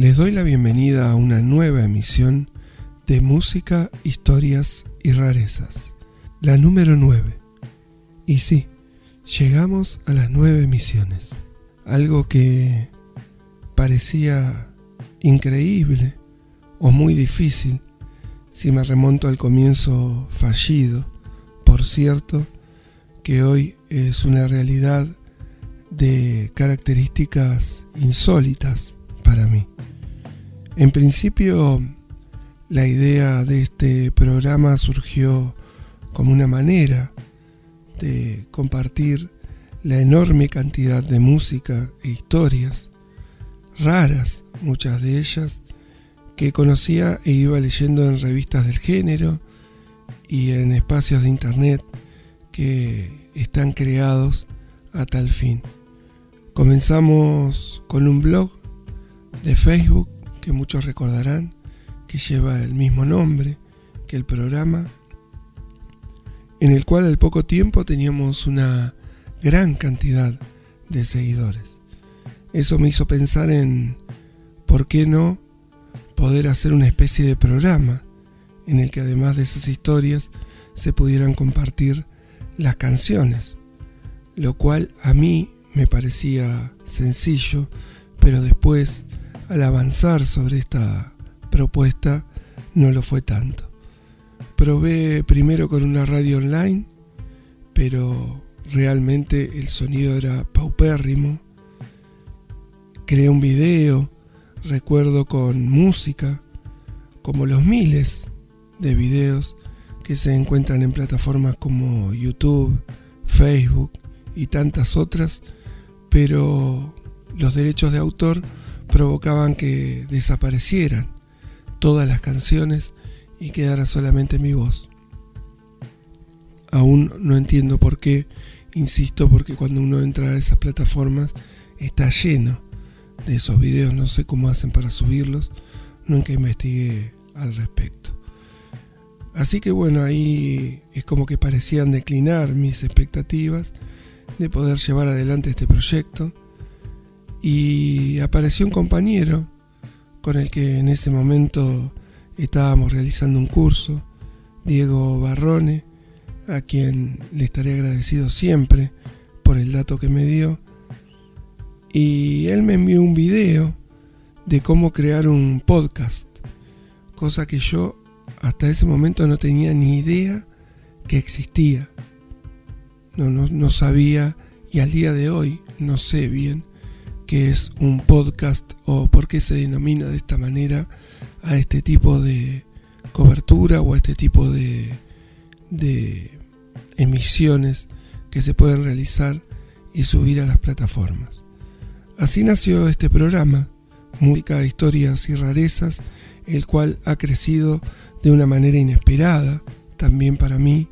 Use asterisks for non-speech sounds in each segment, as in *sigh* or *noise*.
Les doy la bienvenida a una nueva emisión de Música, Historias y Rarezas, la número 9. Y sí, llegamos a las nueve emisiones, algo que parecía increíble o muy difícil si me remonto al comienzo fallido, por cierto, que hoy es una realidad de características insólitas para mí. En principio, la idea de este programa surgió como una manera de compartir la enorme cantidad de música e historias, raras muchas de ellas, que conocía e iba leyendo en revistas del género y en espacios de internet que están creados a tal fin. Comenzamos con un blog de Facebook que muchos recordarán, que lleva el mismo nombre que el programa, en el cual al poco tiempo teníamos una gran cantidad de seguidores. Eso me hizo pensar en por qué no poder hacer una especie de programa en el que además de esas historias se pudieran compartir las canciones, lo cual a mí me parecía sencillo, pero después al avanzar sobre esta propuesta no lo fue tanto. Probé primero con una radio online, pero realmente el sonido era paupérrimo. Creé un video, recuerdo con música, como los miles de videos que se encuentran en plataformas como YouTube, Facebook y tantas otras, pero los derechos de autor provocaban que desaparecieran todas las canciones y quedara solamente mi voz. Aún no entiendo por qué, insisto, porque cuando uno entra a esas plataformas está lleno de esos videos, no sé cómo hacen para subirlos, nunca investigué al respecto. Así que bueno, ahí es como que parecían declinar mis expectativas de poder llevar adelante este proyecto y apareció un compañero con el que en ese momento estábamos realizando un curso, Diego Barrone, a quien le estaré agradecido siempre por el dato que me dio. Y él me envió un video de cómo crear un podcast, cosa que yo hasta ese momento no tenía ni idea que existía. No, no, no sabía y al día de hoy no sé bien qué es un podcast o por qué se denomina de esta manera a este tipo de cobertura o a este tipo de, de emisiones que se pueden realizar y subir a las plataformas. Así nació este programa, Música, Historias y Rarezas, el cual ha crecido de una manera inesperada, también para mí,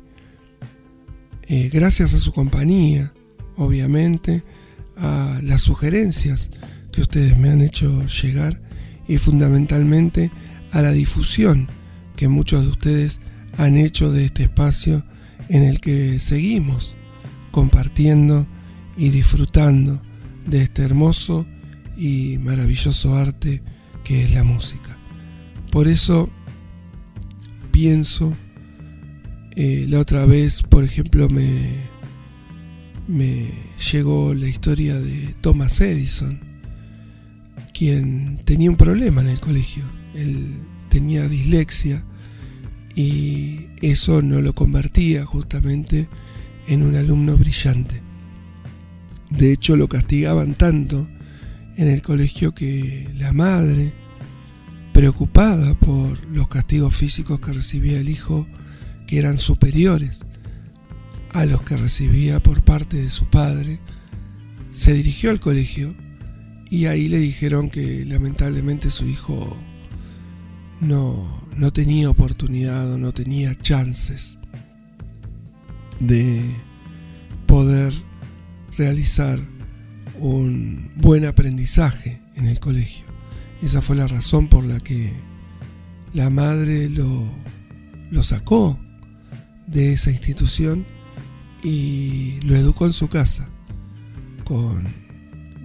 eh, gracias a su compañía, obviamente, a las sugerencias que ustedes me han hecho llegar y fundamentalmente a la difusión que muchos de ustedes han hecho de este espacio en el que seguimos compartiendo y disfrutando de este hermoso y maravilloso arte que es la música. Por eso pienso, eh, la otra vez, por ejemplo, me, me llegó la historia de Thomas Edison, quien tenía un problema en el colegio. Él tenía dislexia y eso no lo convertía justamente en un alumno brillante. De hecho, lo castigaban tanto en el colegio que la madre, preocupada por los castigos físicos que recibía el hijo, que eran superiores a los que recibía por parte de su padre, se dirigió al colegio y ahí le dijeron que lamentablemente su hijo no, no tenía oportunidad o no tenía chances de poder realizar un buen aprendizaje en el colegio. Esa fue la razón por la que la madre lo, lo sacó de esa institución y lo educó en su casa con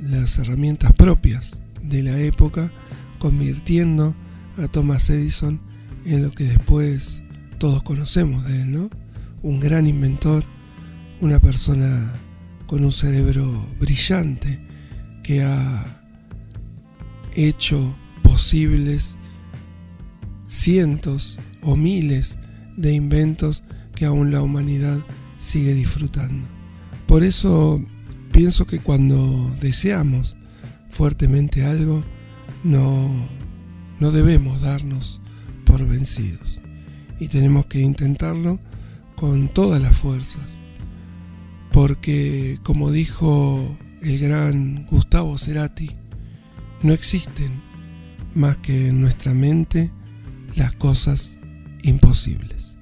las herramientas propias de la época convirtiendo a Thomas Edison en lo que después todos conocemos de él, ¿no? Un gran inventor, una persona con un cerebro brillante que ha hecho posibles cientos o miles de inventos que aún la humanidad sigue disfrutando. Por eso pienso que cuando deseamos fuertemente algo, no, no debemos darnos por vencidos. Y tenemos que intentarlo con todas las fuerzas. Porque, como dijo el gran Gustavo Cerati, no existen más que en nuestra mente las cosas imposibles.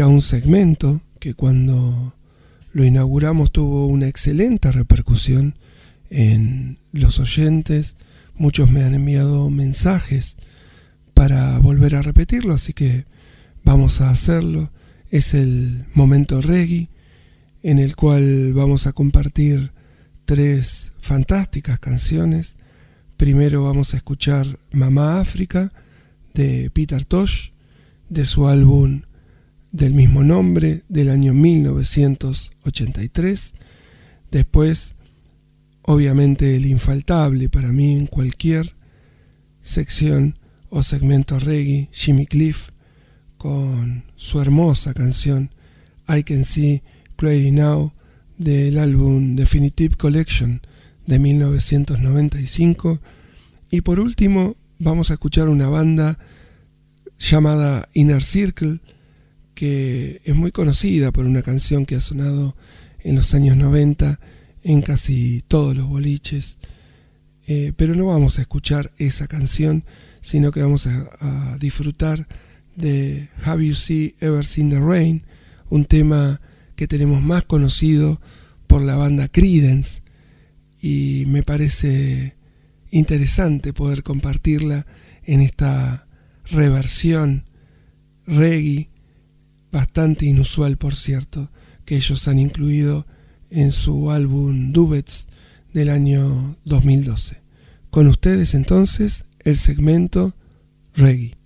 A un segmento que cuando lo inauguramos tuvo una excelente repercusión en los oyentes. Muchos me han enviado mensajes para volver a repetirlo, así que vamos a hacerlo. Es el momento reggae en el cual vamos a compartir tres fantásticas canciones. Primero vamos a escuchar Mamá África de Peter Tosh, de su álbum del mismo nombre del año 1983. Después, obviamente, el infaltable para mí en cualquier sección o segmento reggae, Jimmy Cliff, con su hermosa canción I Can See Clearly Now del álbum Definitive Collection de 1995. Y por último, vamos a escuchar una banda llamada Inner Circle, que es muy conocida por una canción que ha sonado en los años 90 en casi todos los boliches. Eh, pero no vamos a escuchar esa canción, sino que vamos a, a disfrutar de Have You See Ever Seen the Rain, un tema que tenemos más conocido por la banda Credence y me parece interesante poder compartirla en esta reversión reggae bastante inusual por cierto, que ellos han incluido en su álbum Dubets del año 2012. Con ustedes entonces el segmento Reggae.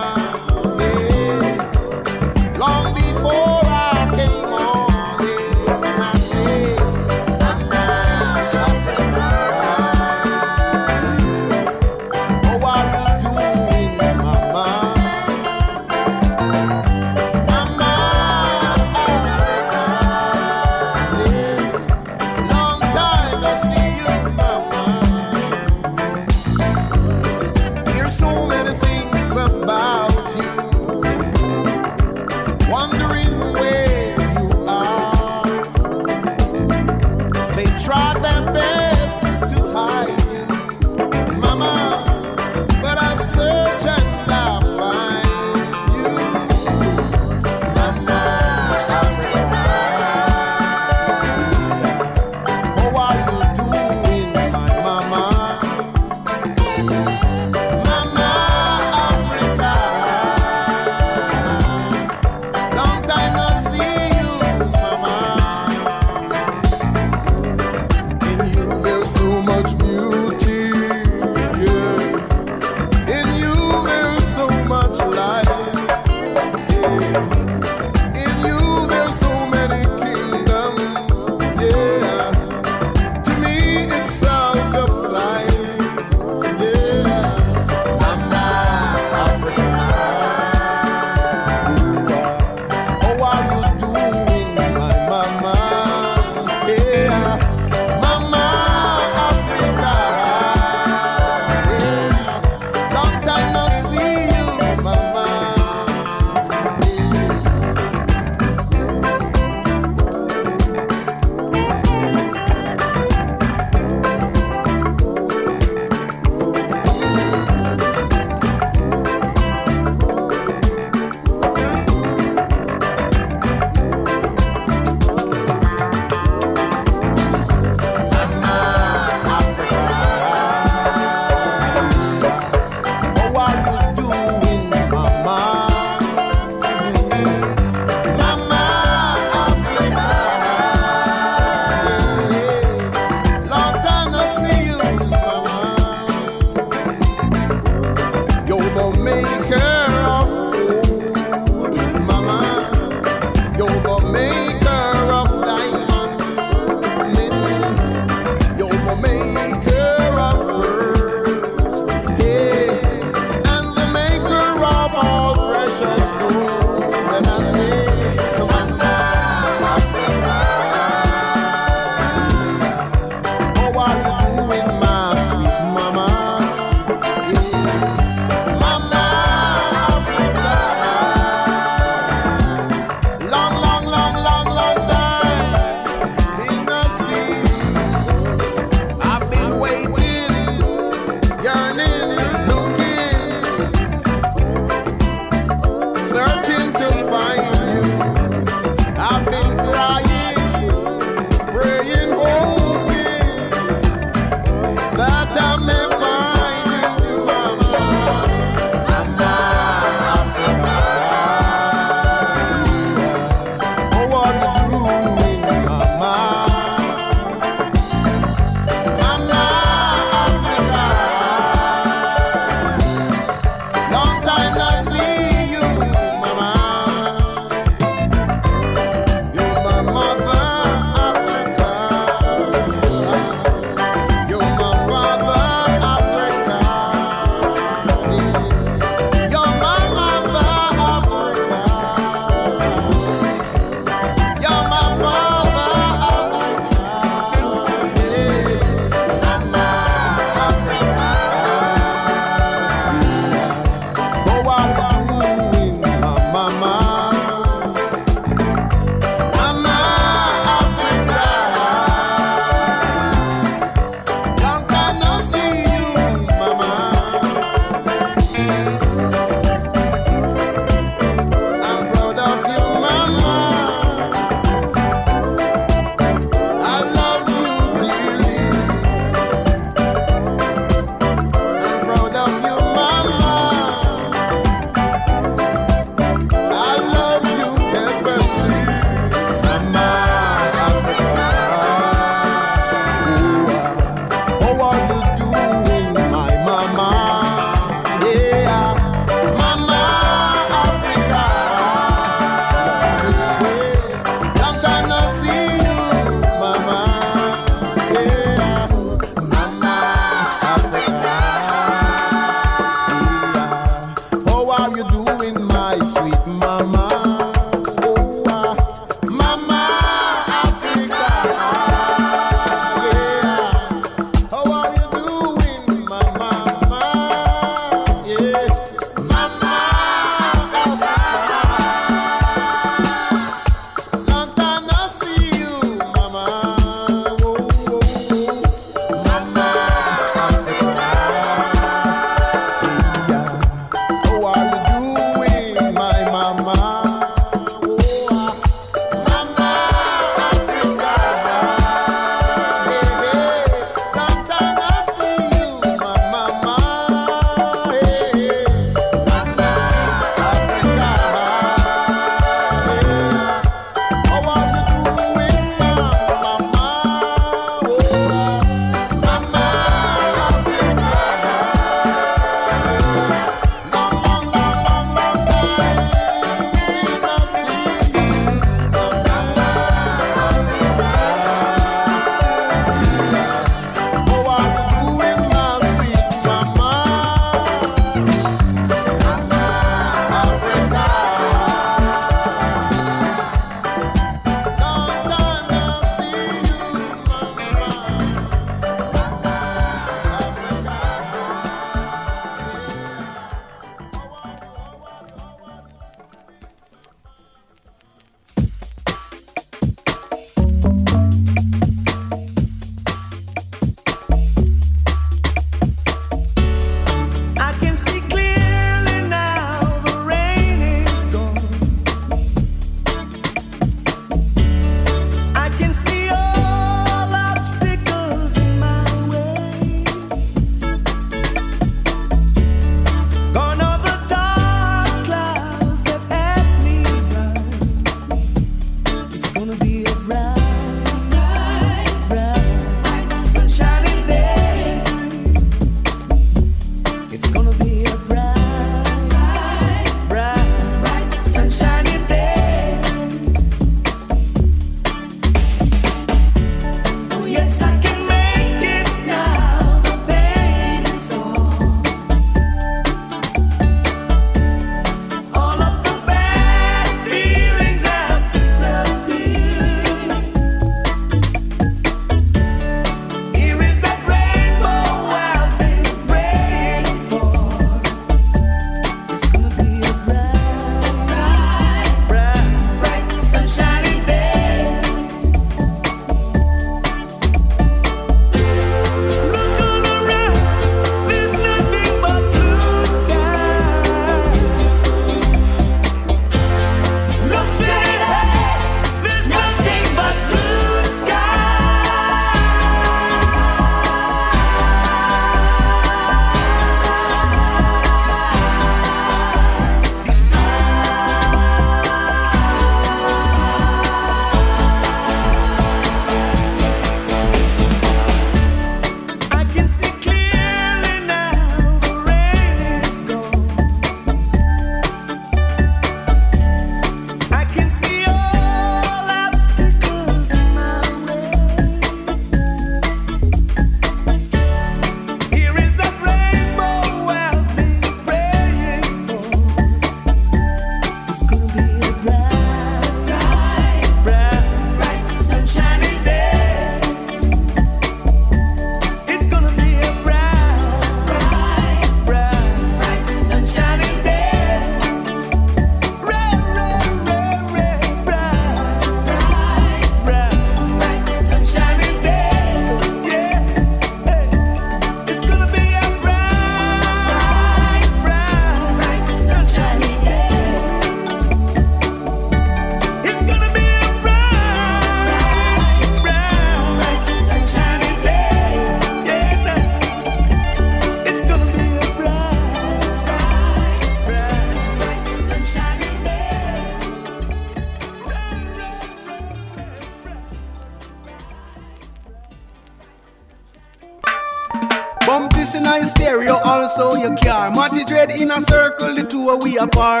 apart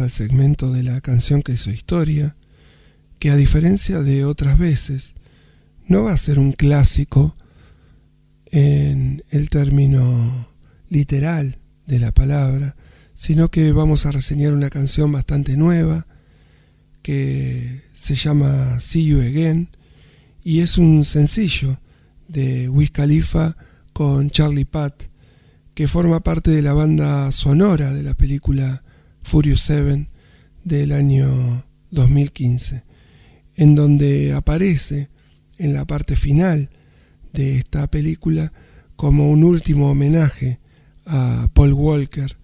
Al segmento de la canción que hizo historia, que a diferencia de otras veces, no va a ser un clásico en el término literal de la palabra, sino que vamos a reseñar una canción bastante nueva que se llama See You Again y es un sencillo de Wiz Khalifa con Charlie Pat que forma parte de la banda sonora de la película Furious 7 del año 2015, en donde aparece en la parte final de esta película como un último homenaje a Paul Walker,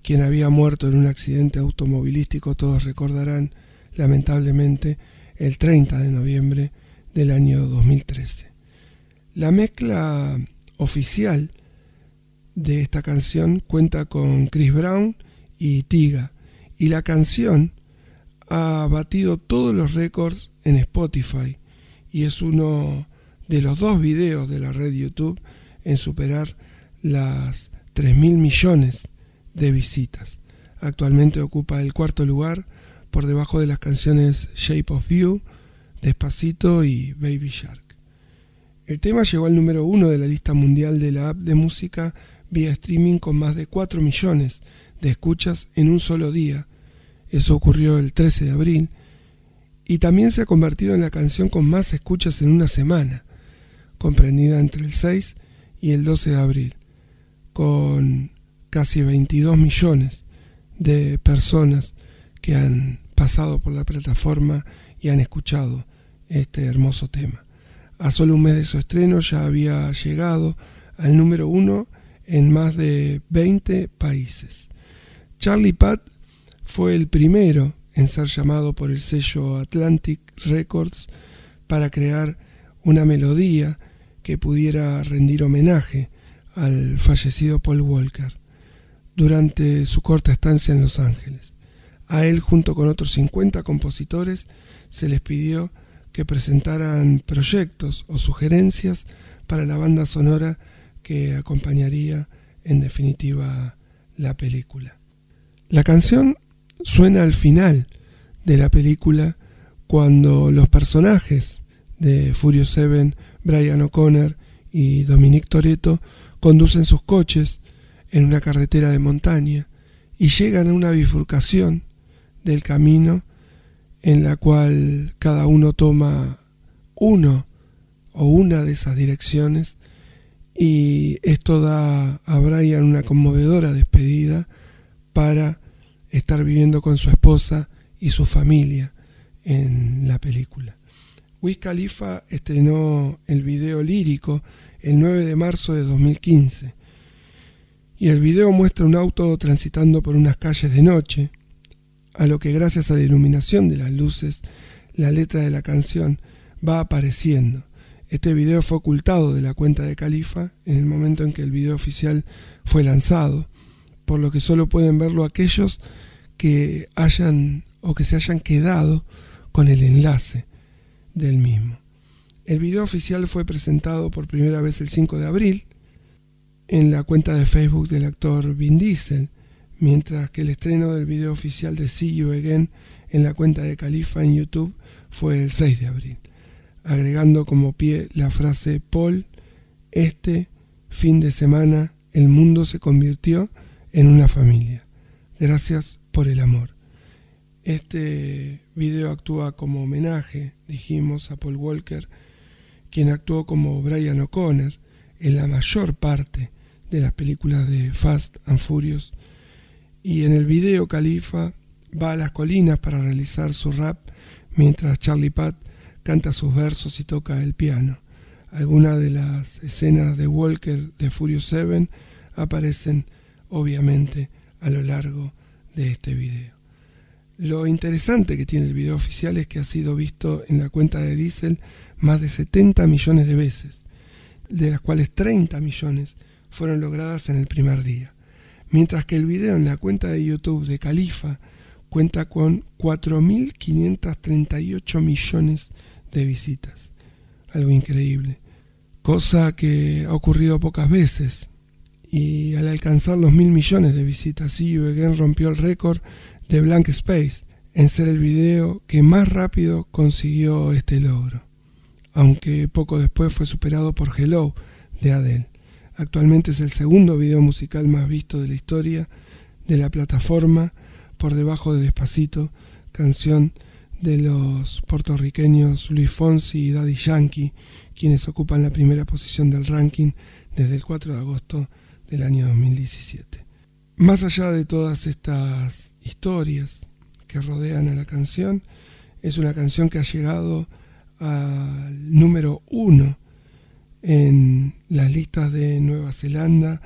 quien había muerto en un accidente automovilístico, todos recordarán, lamentablemente, el 30 de noviembre del año 2013. La mezcla oficial de esta canción cuenta con Chris Brown y Tiga. Y la canción ha batido todos los récords en Spotify y es uno de los dos videos de la red YouTube en superar las 3 mil millones de visitas. Actualmente ocupa el cuarto lugar por debajo de las canciones Shape of You, Despacito y Baby Shark. El tema llegó al número uno de la lista mundial de la app de música vía streaming con más de 4 millones de escuchas en un solo día. Eso ocurrió el 13 de abril. Y también se ha convertido en la canción con más escuchas en una semana, comprendida entre el 6 y el 12 de abril, con casi 22 millones de personas que han pasado por la plataforma y han escuchado este hermoso tema. A solo un mes de su estreno ya había llegado al número uno en más de 20 países. Charlie Pat fue el primero en ser llamado por el sello Atlantic Records para crear una melodía que pudiera rendir homenaje al fallecido Paul Walker durante su corta estancia en Los Ángeles. A él, junto con otros 50 compositores, se les pidió que presentaran proyectos o sugerencias para la banda sonora que acompañaría en definitiva la película. La canción suena al final de la película cuando los personajes de Furious 7, Brian O'Connor y Dominic Toretto conducen sus coches en una carretera de montaña y llegan a una bifurcación del camino en la cual cada uno toma uno o una de esas direcciones y esto da a Brian una conmovedora despedida para estar viviendo con su esposa y su familia en la película. Wiz Khalifa estrenó el video lírico el 9 de marzo de 2015 y el video muestra un auto transitando por unas calles de noche, a lo que gracias a la iluminación de las luces, la letra de la canción va apareciendo. Este video fue ocultado de la cuenta de Califa en el momento en que el video oficial fue lanzado, por lo que solo pueden verlo aquellos que hayan o que se hayan quedado con el enlace del mismo. El video oficial fue presentado por primera vez el 5 de abril en la cuenta de Facebook del actor Vin Diesel, mientras que el estreno del video oficial de See You Again en la cuenta de Califa en YouTube fue el 6 de abril, agregando como pie la frase Paul, este fin de semana el mundo se convirtió en una familia. Gracias por el amor. Este video actúa como homenaje, dijimos, a Paul Walker, quien actuó como Brian O'Connor en la mayor parte de las películas de Fast and Furious. Y en el video Califa va a las colinas para realizar su rap mientras Charlie Pat canta sus versos y toca el piano. Algunas de las escenas de Walker de Furious 7 aparecen obviamente a lo largo de este video. Lo interesante que tiene el video oficial es que ha sido visto en la cuenta de Diesel más de 70 millones de veces, de las cuales 30 millones fueron logradas en el primer día, mientras que el video en la cuenta de YouTube de Califa cuenta con 4.538 millones de visitas. Algo increíble. Cosa que ha ocurrido pocas veces. Y al alcanzar los mil millones de visitas, See You Again rompió el récord de Blank Space en ser el video que más rápido consiguió este logro. Aunque poco después fue superado por Hello de Adele. Actualmente es el segundo video musical más visto de la historia de la plataforma, por debajo de Despacito, canción de los puertorriqueños Luis Fonsi y Daddy Yankee, quienes ocupan la primera posición del ranking desde el 4 de agosto del año 2017. Más allá de todas estas historias que rodean a la canción, es una canción que ha llegado al número uno en las listas de Nueva Zelanda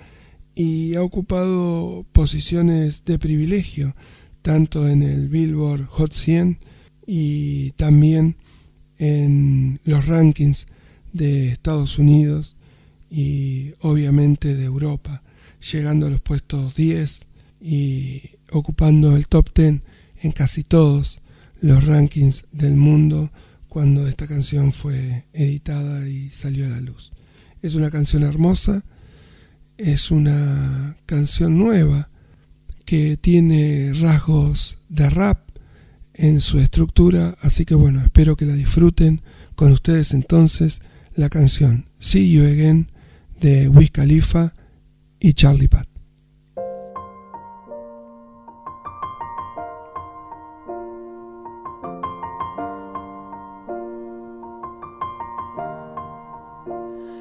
y ha ocupado posiciones de privilegio tanto en el Billboard Hot 100 y también en los rankings de Estados Unidos y obviamente de Europa, llegando a los puestos 10 y ocupando el top 10 en casi todos los rankings del mundo cuando esta canción fue editada y salió a la luz. Es una canción hermosa, es una canción nueva que tiene rasgos de rap en su estructura, así que bueno, espero que la disfruten. Con ustedes entonces la canción See You Again de Wiz Khalifa y Charlie Pat.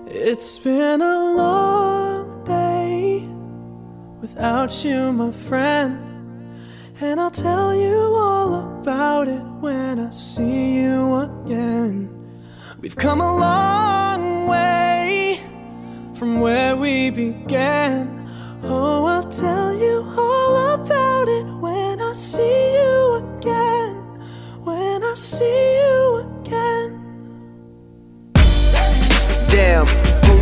It's been a long day without you, my friend. And I'll tell you all about it when I see you again. We've come a long way from where we began. Oh, I'll tell you all about it when I see you again. When I see you again. Damn,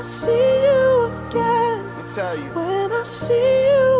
I see you again. Me tell you. When I see you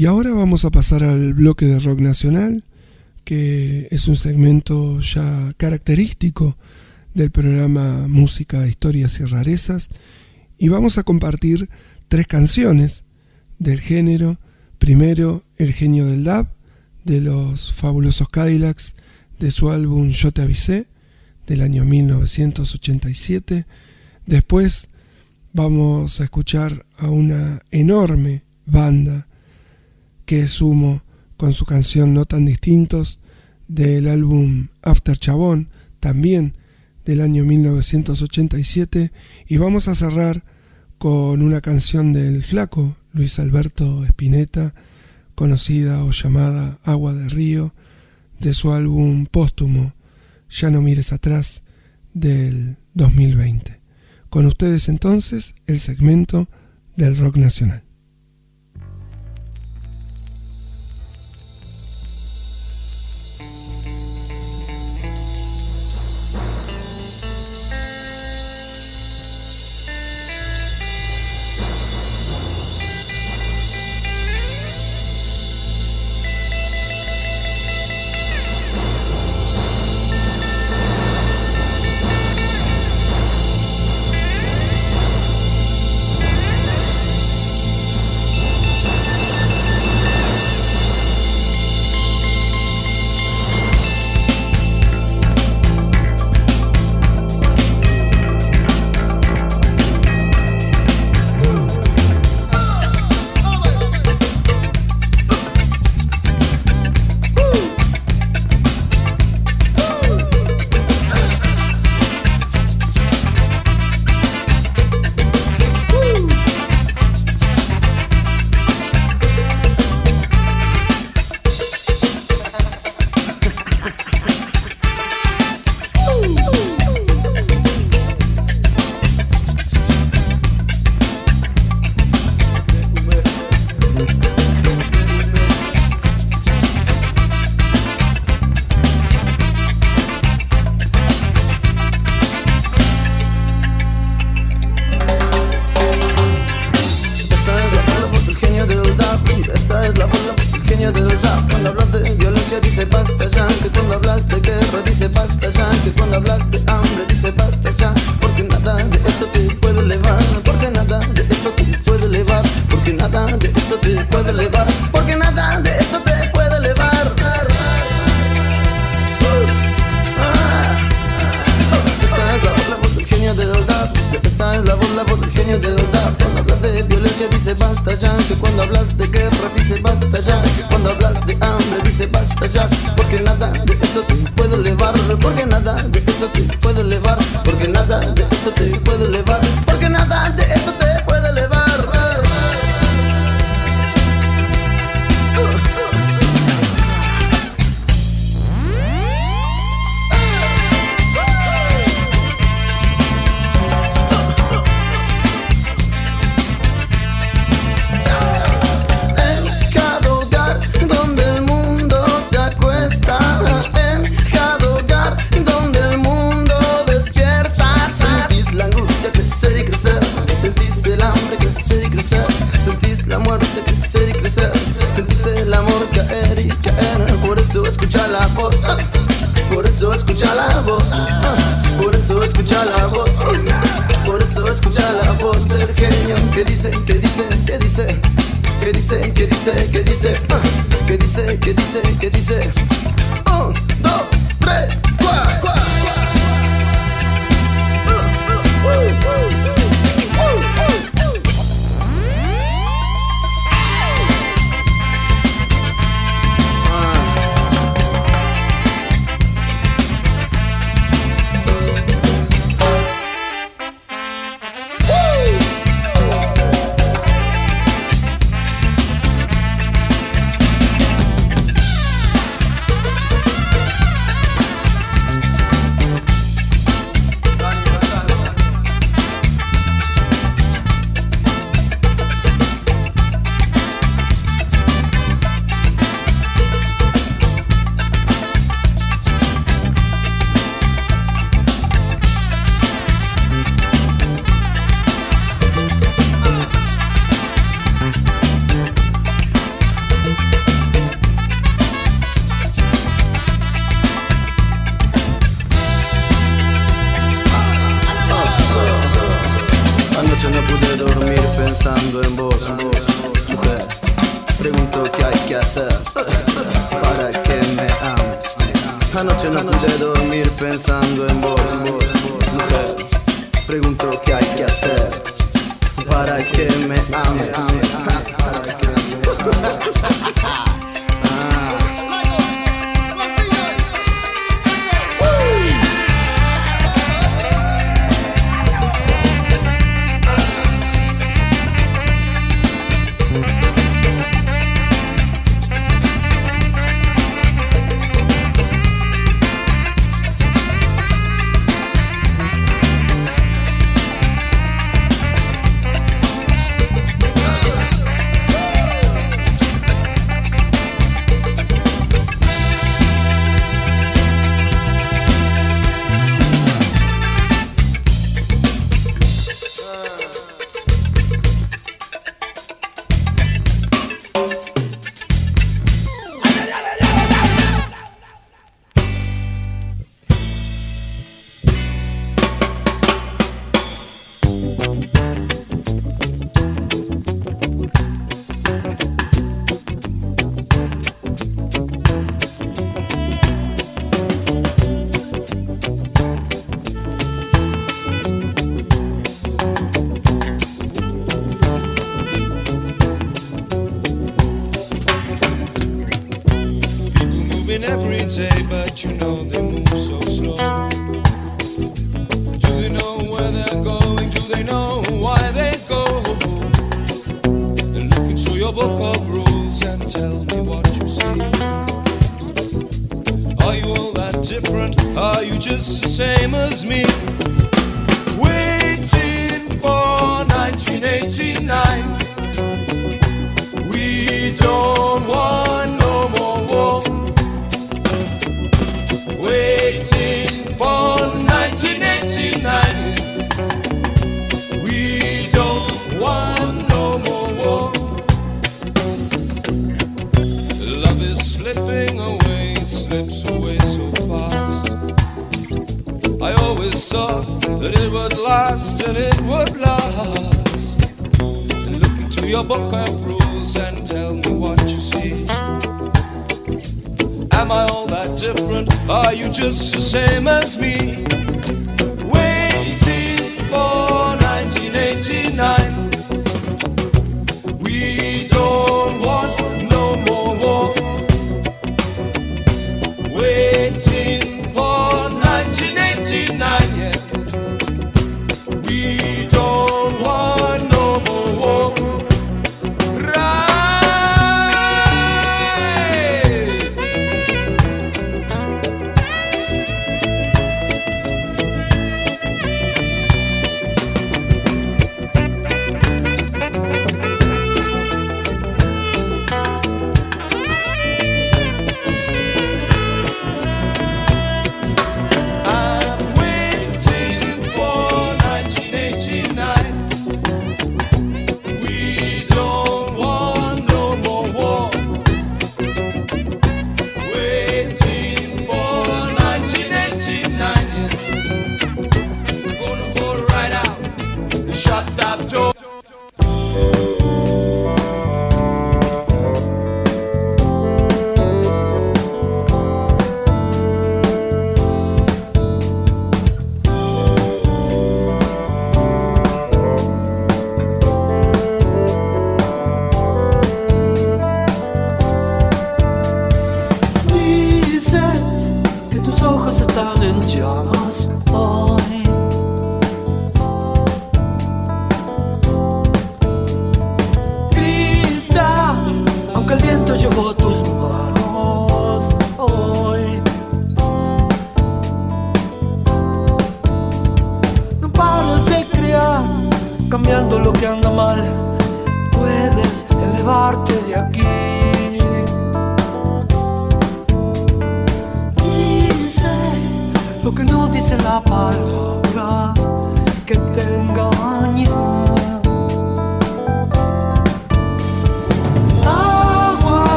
Y ahora vamos a pasar al bloque de rock nacional, que es un segmento ya característico del programa Música, Historias y Rarezas. Y vamos a compartir tres canciones del género. Primero, El genio del dab, de los fabulosos Cadillacs, de su álbum Yo te avisé, del año 1987. Después vamos a escuchar a una enorme banda que es Humo con su canción No tan distintos del álbum After Chabón, también del año 1987 y vamos a cerrar con una canción del flaco Luis Alberto Spinetta, conocida o llamada Agua de Río, de su álbum póstumo Ya no mires atrás del 2020. Con ustedes entonces el segmento del rock nacional.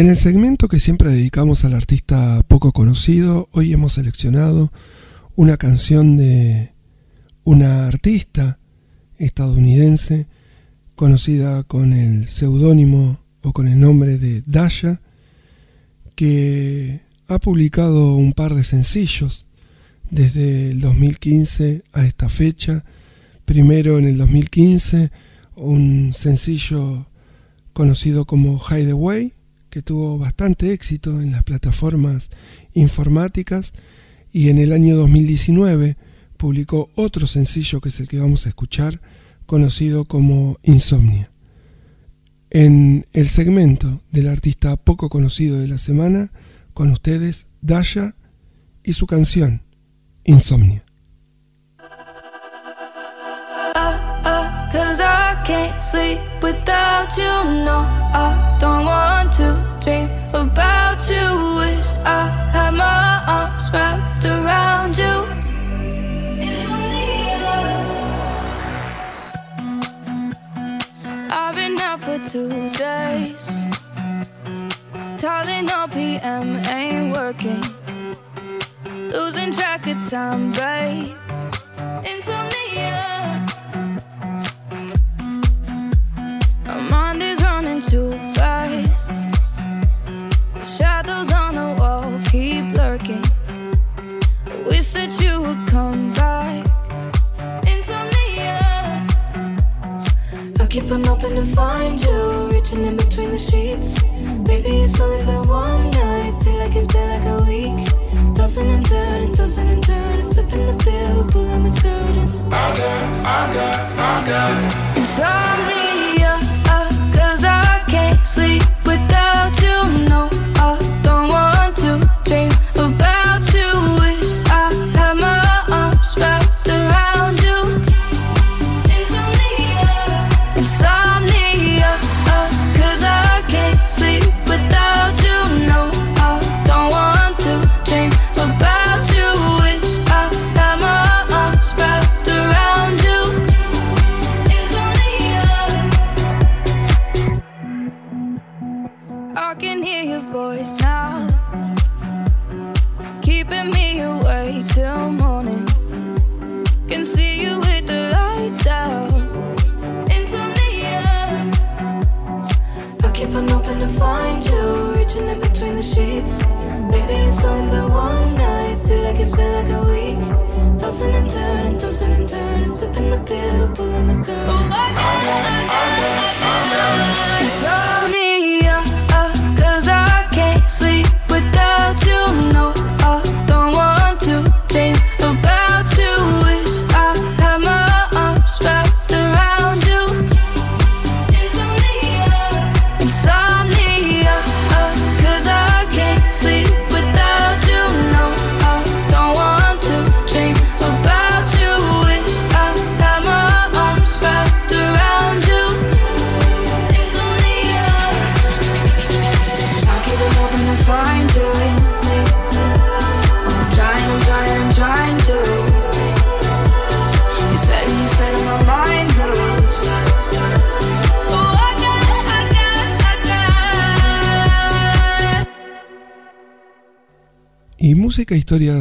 En el segmento que siempre dedicamos al artista poco conocido, hoy hemos seleccionado una canción de una artista estadounidense conocida con el seudónimo o con el nombre de Dasha, que ha publicado un par de sencillos desde el 2015 a esta fecha. Primero en el 2015 un sencillo conocido como Hideaway, que tuvo bastante éxito en las plataformas informáticas y en el año 2019 publicó otro sencillo que es el que vamos a escuchar, conocido como Insomnia. En el segmento del artista poco conocido de la semana, con ustedes Dasha y su canción Insomnia. Can't sleep without you. No, I don't want to dream about you. Wish I had my arms wrapped around you. It's only you. I've been out for two days. Tylenol PM ain't working. Losing track of time, babe. Insomnia. On hoping to find you, reaching in between the sheets. Baby, it's only been one night. Feel like it's been like a week. Tossing and turning, tossing and turning, flipping the pillow, pulling the curtains. I got, I got, I got insomnia uh, Cause I can't sleep without you. No,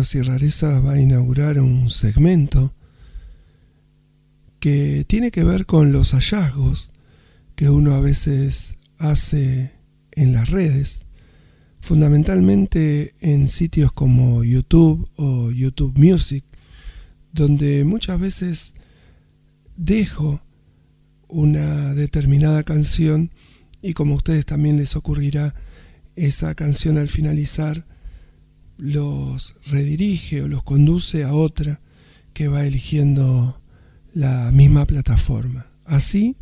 Historias y Rarezas va a inaugurar un segmento que tiene que ver con los hallazgos que uno a veces hace en las redes, fundamentalmente en sitios como YouTube o YouTube Music, donde muchas veces dejo una determinada canción y como a ustedes también les ocurrirá, esa canción al finalizar los redirige o los conduce a otra que va eligiendo la misma plataforma. Así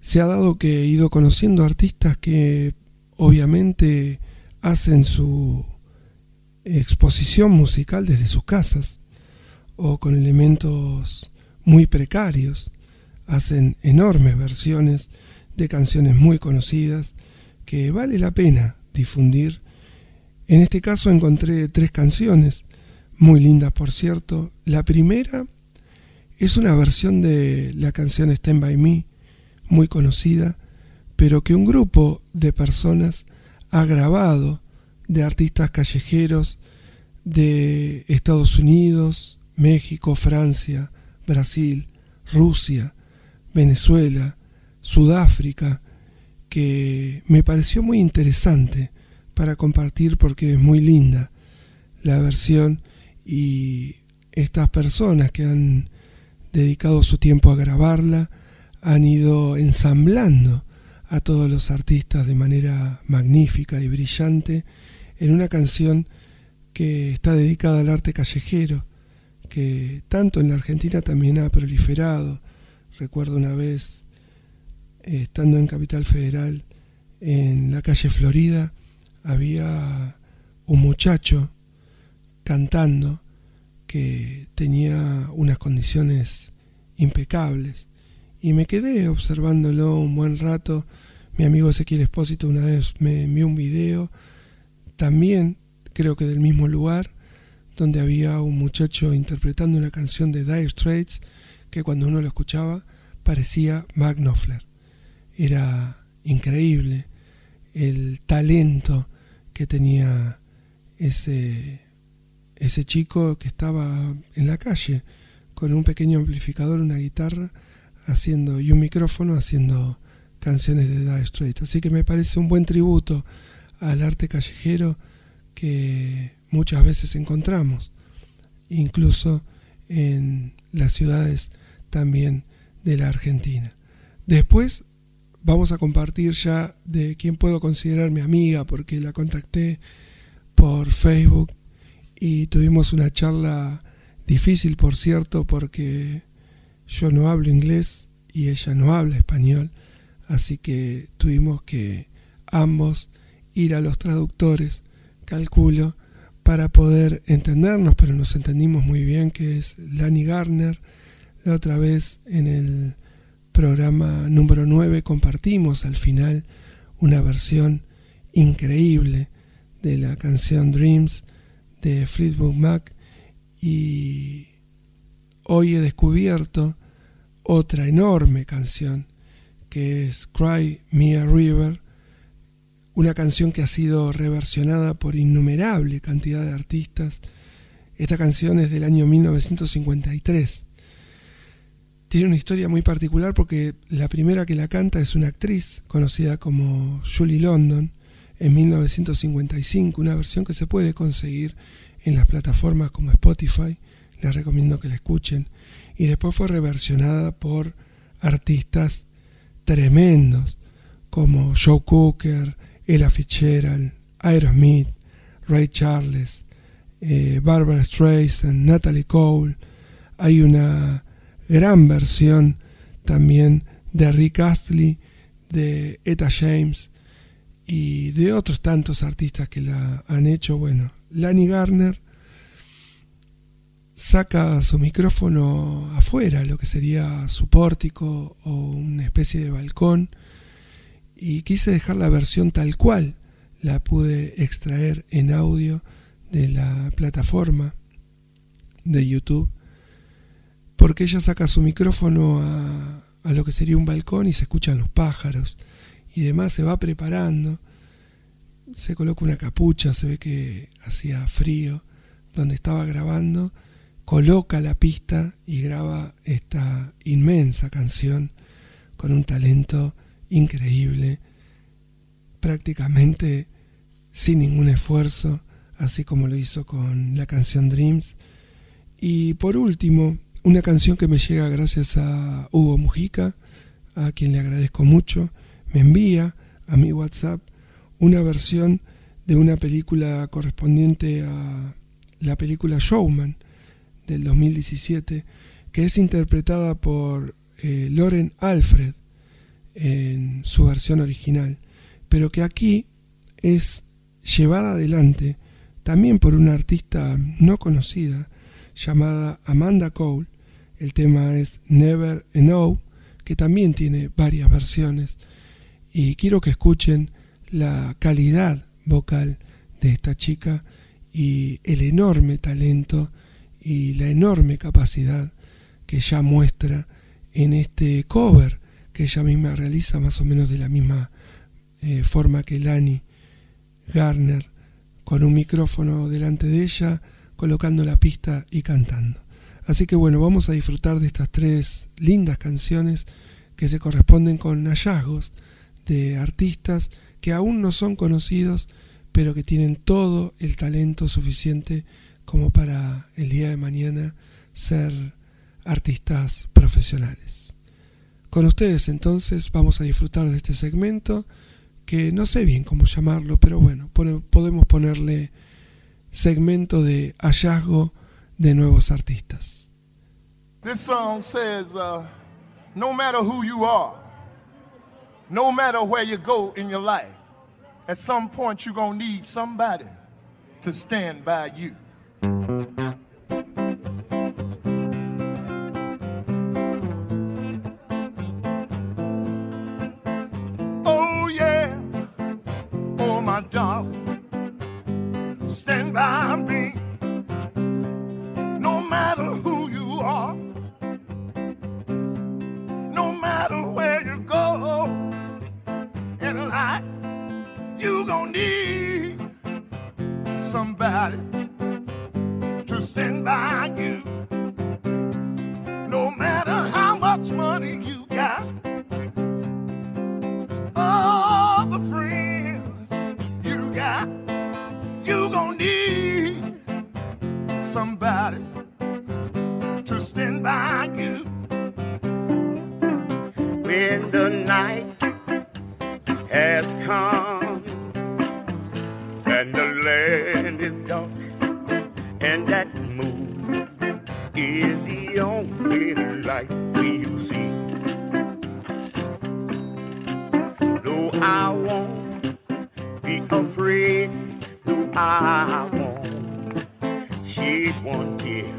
se ha dado que he ido conociendo artistas que obviamente hacen su exposición musical desde sus casas o con elementos muy precarios. Hacen enormes versiones de canciones muy conocidas que vale la pena difundir. En este caso encontré tres canciones, muy lindas por cierto. La primera es una versión de la canción Stand By Me, muy conocida, pero que un grupo de personas ha grabado de artistas callejeros de Estados Unidos, México, Francia, Brasil, Rusia, Venezuela, Sudáfrica, que me pareció muy interesante para compartir porque es muy linda la versión y estas personas que han dedicado su tiempo a grabarla han ido ensamblando a todos los artistas de manera magnífica y brillante en una canción que está dedicada al arte callejero, que tanto en la Argentina también ha proliferado. Recuerdo una vez, eh, estando en Capital Federal, en la calle Florida, había un muchacho cantando que tenía unas condiciones impecables y me quedé observándolo un buen rato. Mi amigo Ezequiel Espósito una vez me envió un video, también creo que del mismo lugar, donde había un muchacho interpretando una canción de Dire Straits que cuando uno lo escuchaba parecía Mark Knopfler. Era increíble el talento que tenía ese, ese chico que estaba en la calle con un pequeño amplificador, una guitarra, haciendo y un micrófono haciendo canciones de Dire Straits. Así que me parece un buen tributo al arte callejero que muchas veces encontramos, incluso en las ciudades también de la Argentina. Después vamos a compartir ya de quién puedo considerar mi amiga, porque la contacté por Facebook y tuvimos una charla difícil, por cierto, porque yo no hablo inglés y ella no habla español, así que tuvimos que ambos ir a los traductores, calculo, para poder entendernos, pero nos entendimos muy bien, que es Lani Garner. La otra vez en el programa número 9 compartimos al final una versión increíble de la canción Dreams de Fleetwood Mac y hoy he descubierto otra enorme canción que es Cry Me a River, una canción que ha sido reversionada por innumerable cantidad de artistas. Esta canción es del año 1953. Tiene una historia muy particular porque la primera que la canta es una actriz conocida como Julie London. en 1955, una versión que se puede conseguir en las plataformas como Spotify, les recomiendo que la escuchen, y después fue reversionada por artistas tremendos como Joe Cooker, Ella Fitzgerald, Aerosmith, Ray Charles, eh, Barbara Streisand, Natalie Cole. Hay una gran versión también de Rick Astley, de Etta James y de otros tantos artistas que la han hecho. Bueno, Lani Garner saca su micrófono afuera, lo que sería su pórtico o una especie de balcón, y quise dejar la versión tal cual la pude extraer en audio de la plataforma de YouTube, porque ella saca su micrófono a, a lo que sería un balcón y se escuchan los pájaros y demás, se va preparando, se coloca una capucha, se ve que hacía frío donde estaba grabando, coloca la pista y graba esta inmensa canción con un talento increíble, prácticamente sin ningún esfuerzo, así como lo hizo con la canción Dreams. Y por último, una canción que me llega gracias a Hugo Mujica, a quien le agradezco mucho, me envía a mi WhatsApp una versión de una película correspondiente a la película Showman del 2017, que es interpretada por eh, Loren Alfred en su versión original, pero que aquí es llevada adelante también por una artista no conocida llamada Amanda Cole. El tema es Never Know, que también tiene varias versiones. Y quiero que escuchen la calidad vocal de esta chica y el enorme talento y la enorme capacidad que ella muestra en este cover que ella misma realiza más o menos de la misma eh, forma que Lani Garner con un micrófono delante de ella, colocando la pista y cantando. Así que bueno, vamos a disfrutar de estas tres lindas canciones que se corresponden con hallazgos de artistas que aún no son conocidos, pero que tienen todo el talento suficiente como para el día de mañana ser artistas profesionales. Con ustedes entonces vamos a disfrutar de este segmento que no sé bien cómo llamarlo, pero bueno, podemos ponerle segmento de hallazgo de nuevos artistas. This song says, uh, no matter who you are, no matter where you go in your life, at some point you're going to need somebody to stand by you. Oh, yeah. Oh, my darling. Stand by me. To stand by you. No matter how much money you got, all the friends you got, you gonna need somebody to stand by you. when the night has come and that moon is the only light we'll see. Though I won't be afraid, though I won't shed one tear,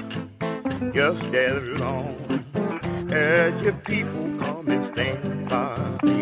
just as long as your people come and stand by me.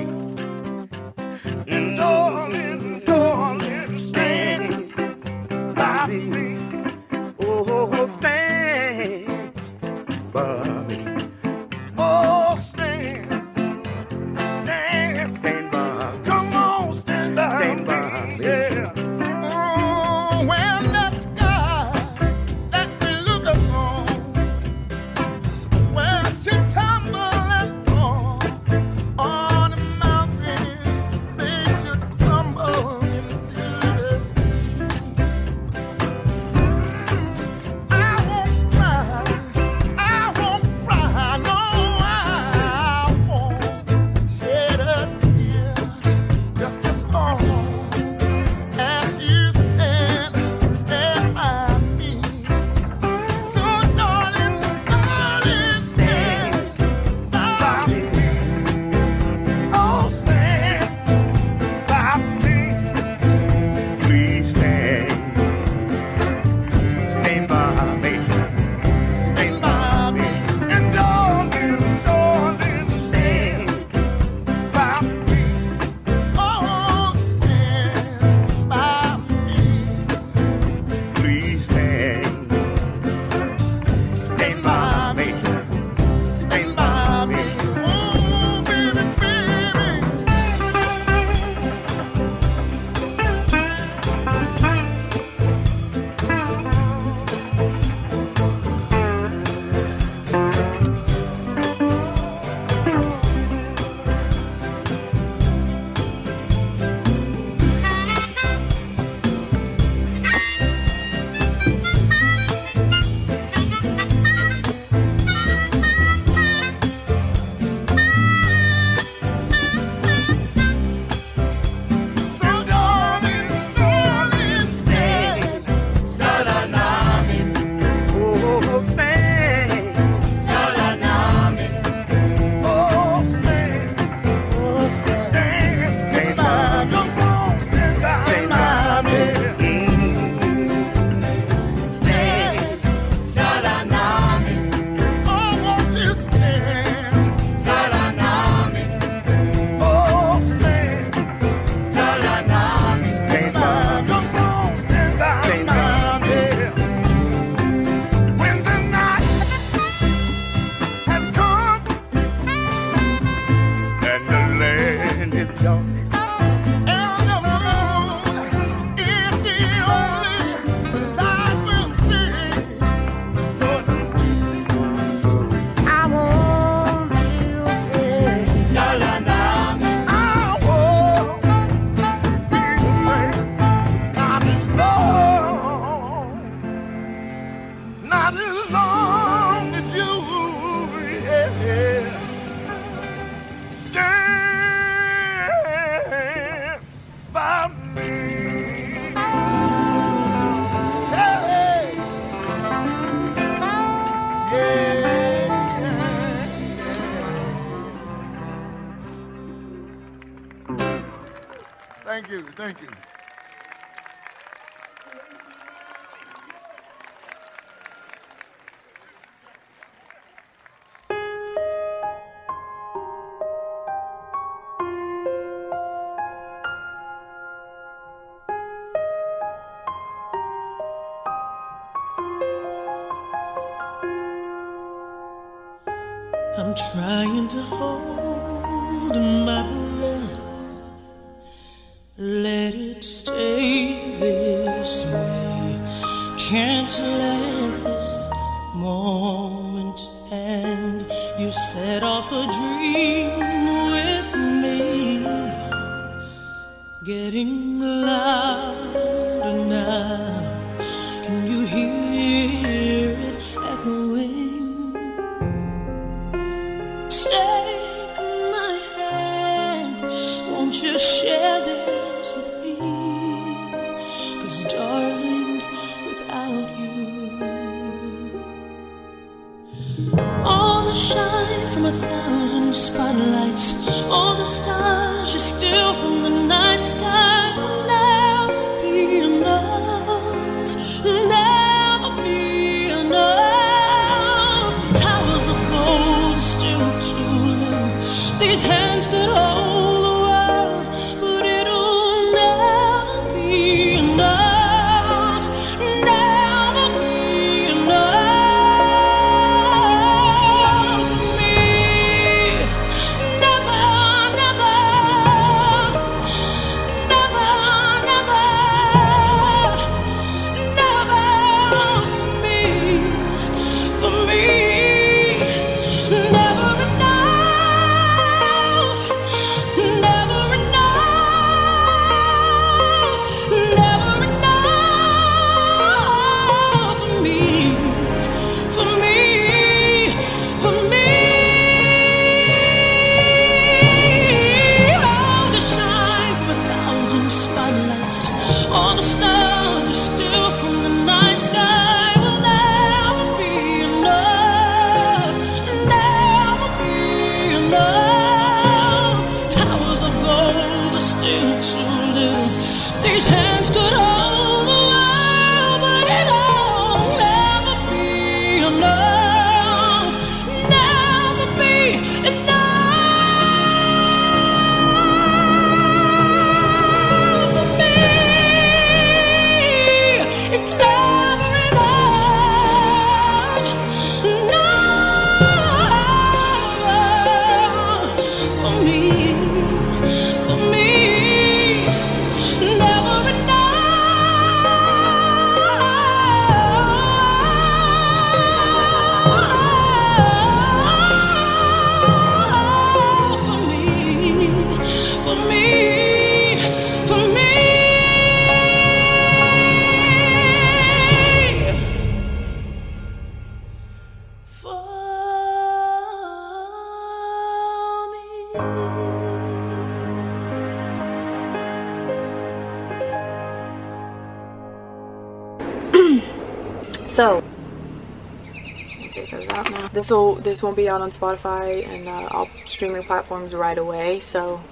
So this won't be out on Spotify and uh, all streaming platforms right away. So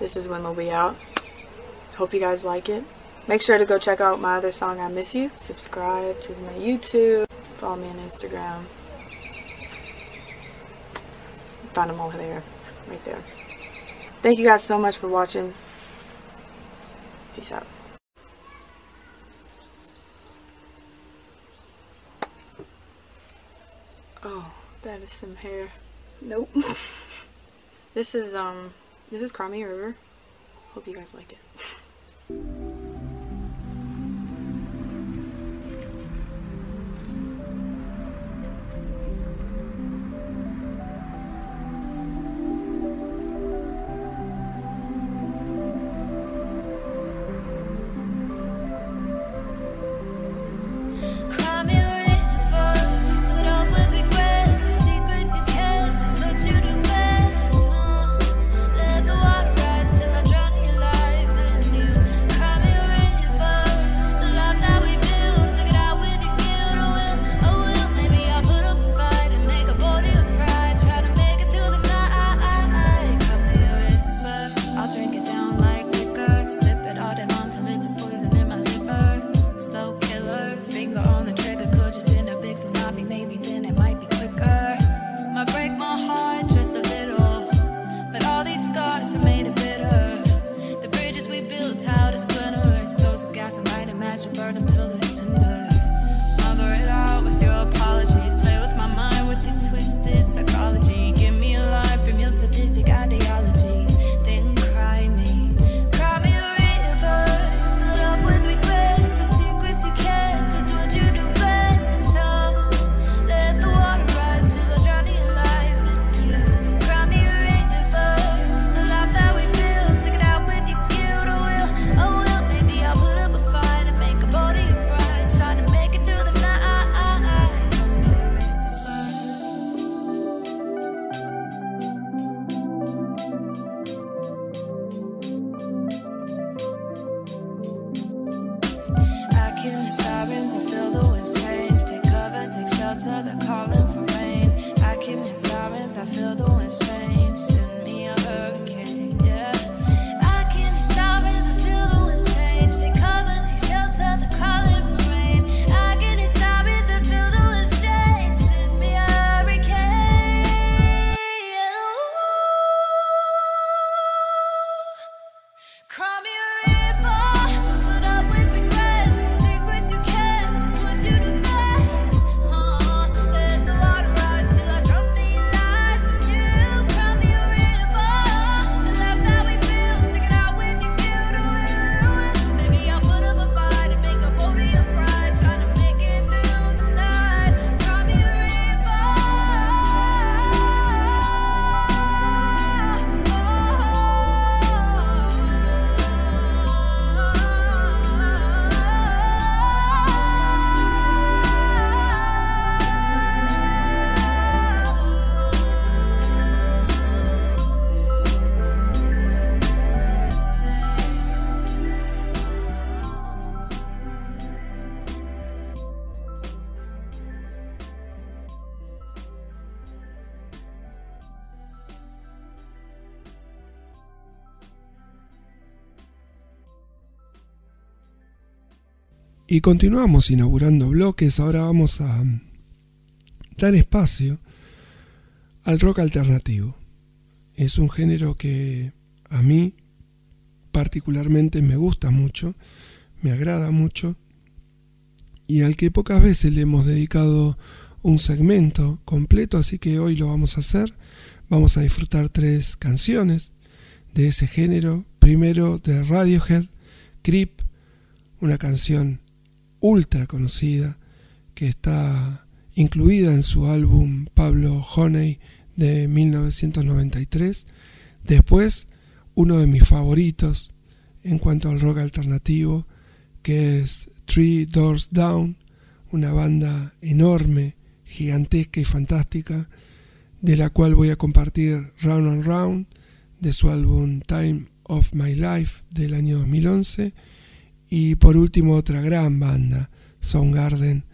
this is when they'll be out. Hope you guys like it. Make sure to go check out my other song I miss you. Subscribe to my YouTube. Follow me on Instagram. Find them all there right there. Thank you guys so much for watching. Peace out. Oh, that is some hair. Nope. *laughs* this is, um, this is Crummy River. Hope you guys like it. Y continuamos inaugurando bloques. Ahora vamos a dar espacio al rock alternativo. Es un género que a mí particularmente me gusta mucho, me agrada mucho y al que pocas veces le hemos dedicado un segmento completo, así que hoy lo vamos a hacer. Vamos a disfrutar tres canciones de ese género. Primero de Radiohead, Creep, una canción ultra conocida que está incluida en su álbum Pablo Honey de 1993. Después, uno de mis favoritos en cuanto al rock alternativo, que es Three Doors Down, una banda enorme, gigantesca y fantástica, de la cual voy a compartir Round and Round, de su álbum Time of My Life del año 2011, y por último otra gran banda, Soundgarden,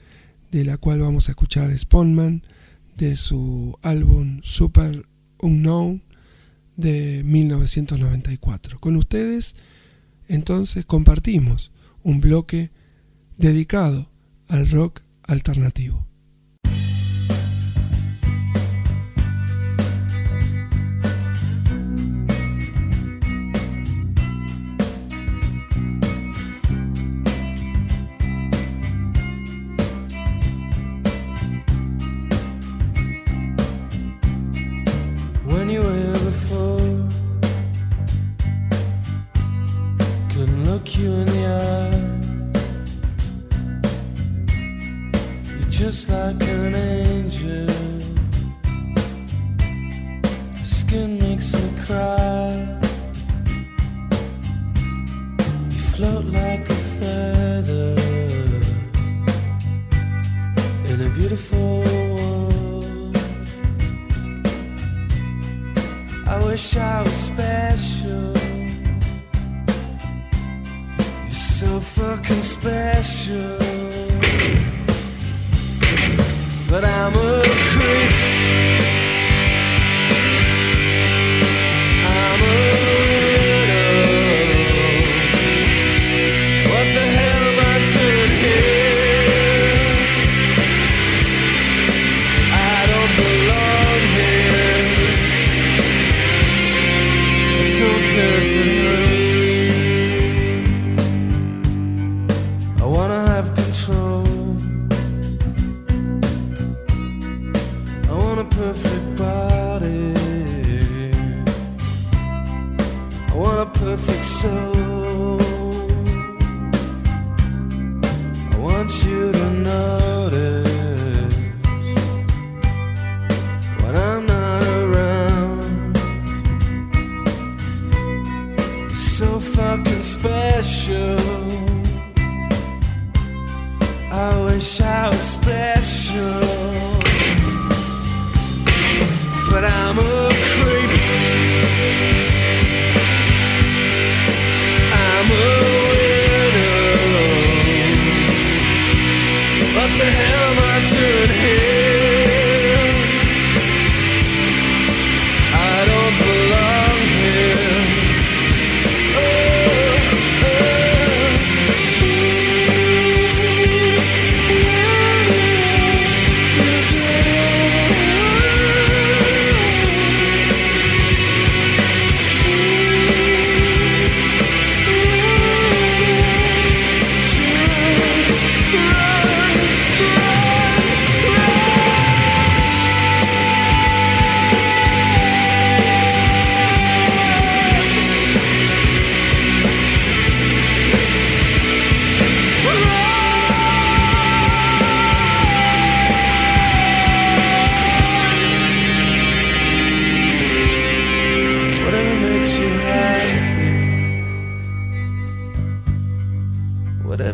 de la cual vamos a escuchar Spawnman, de su álbum Super Unknown de 1994. Con ustedes entonces compartimos un bloque dedicado al rock alternativo.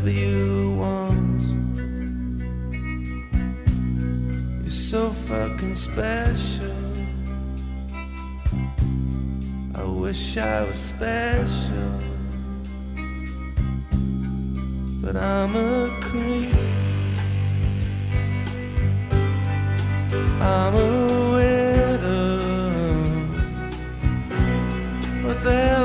Whatever you want. You're so fucking special. I wish I was special, but I'm a creep. I'm a widow. What the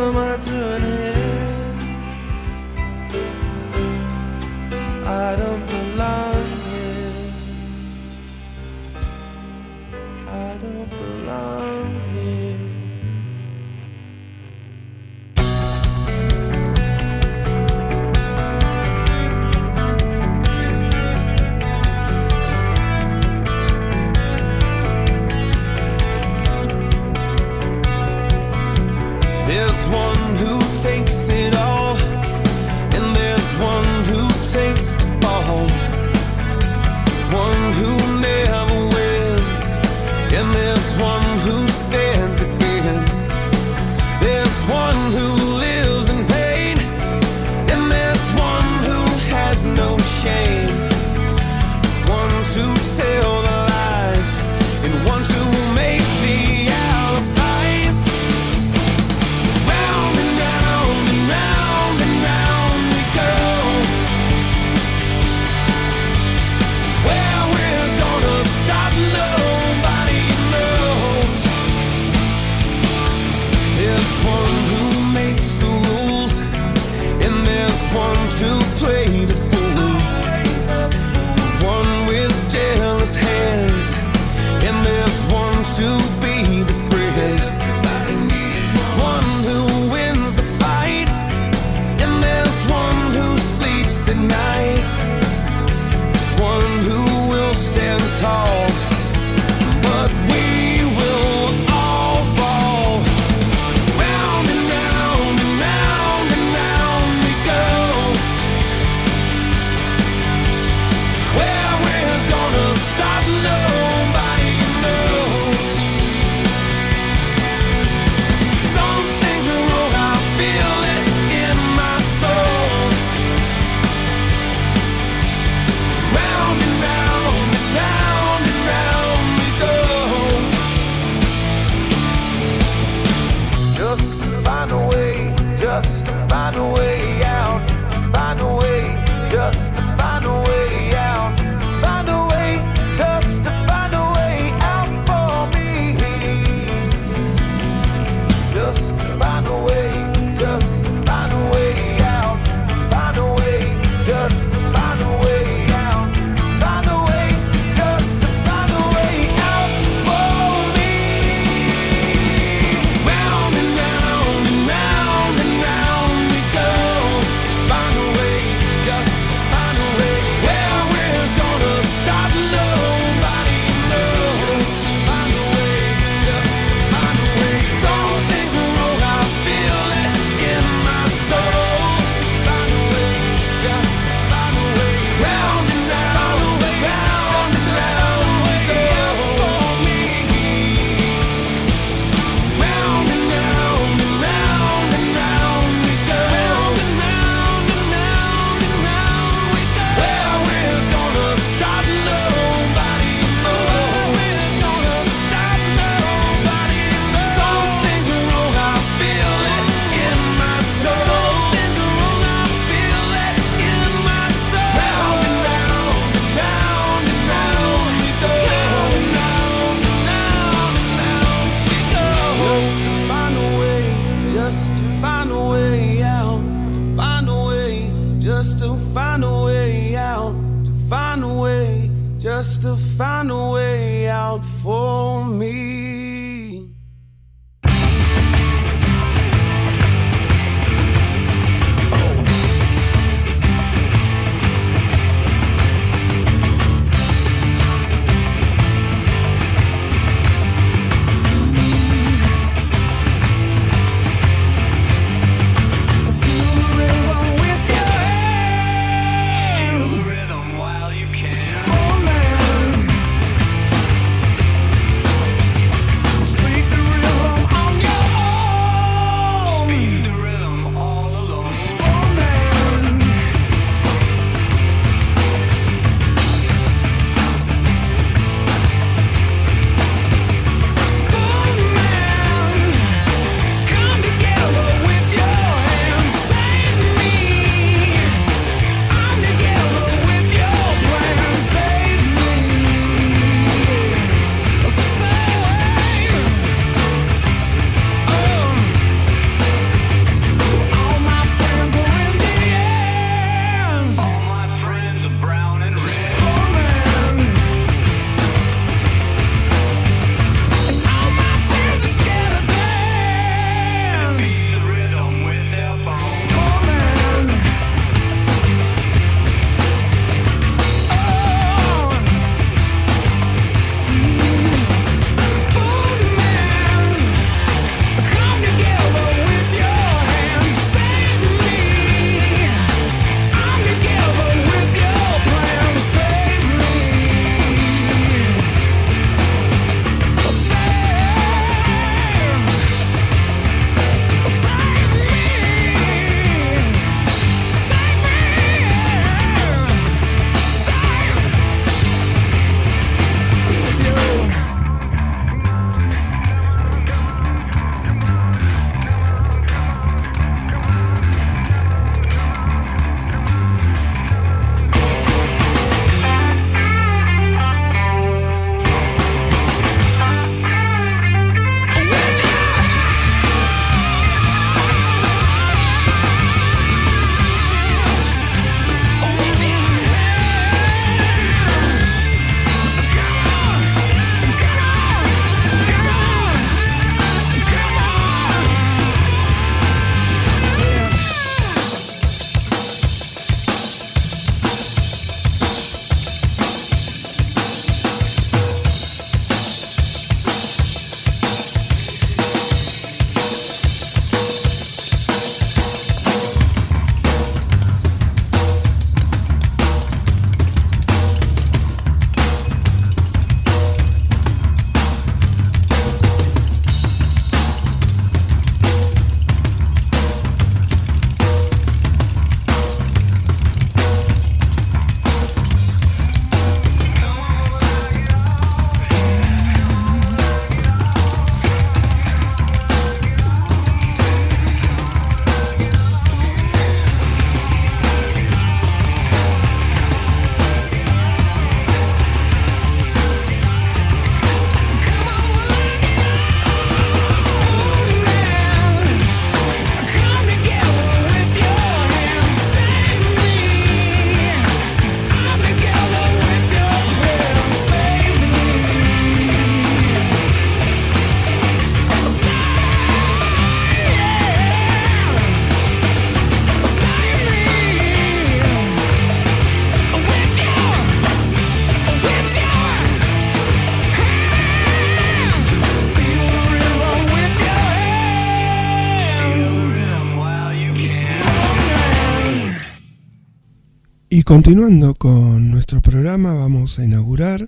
continuando con nuestro programa, vamos a inaugurar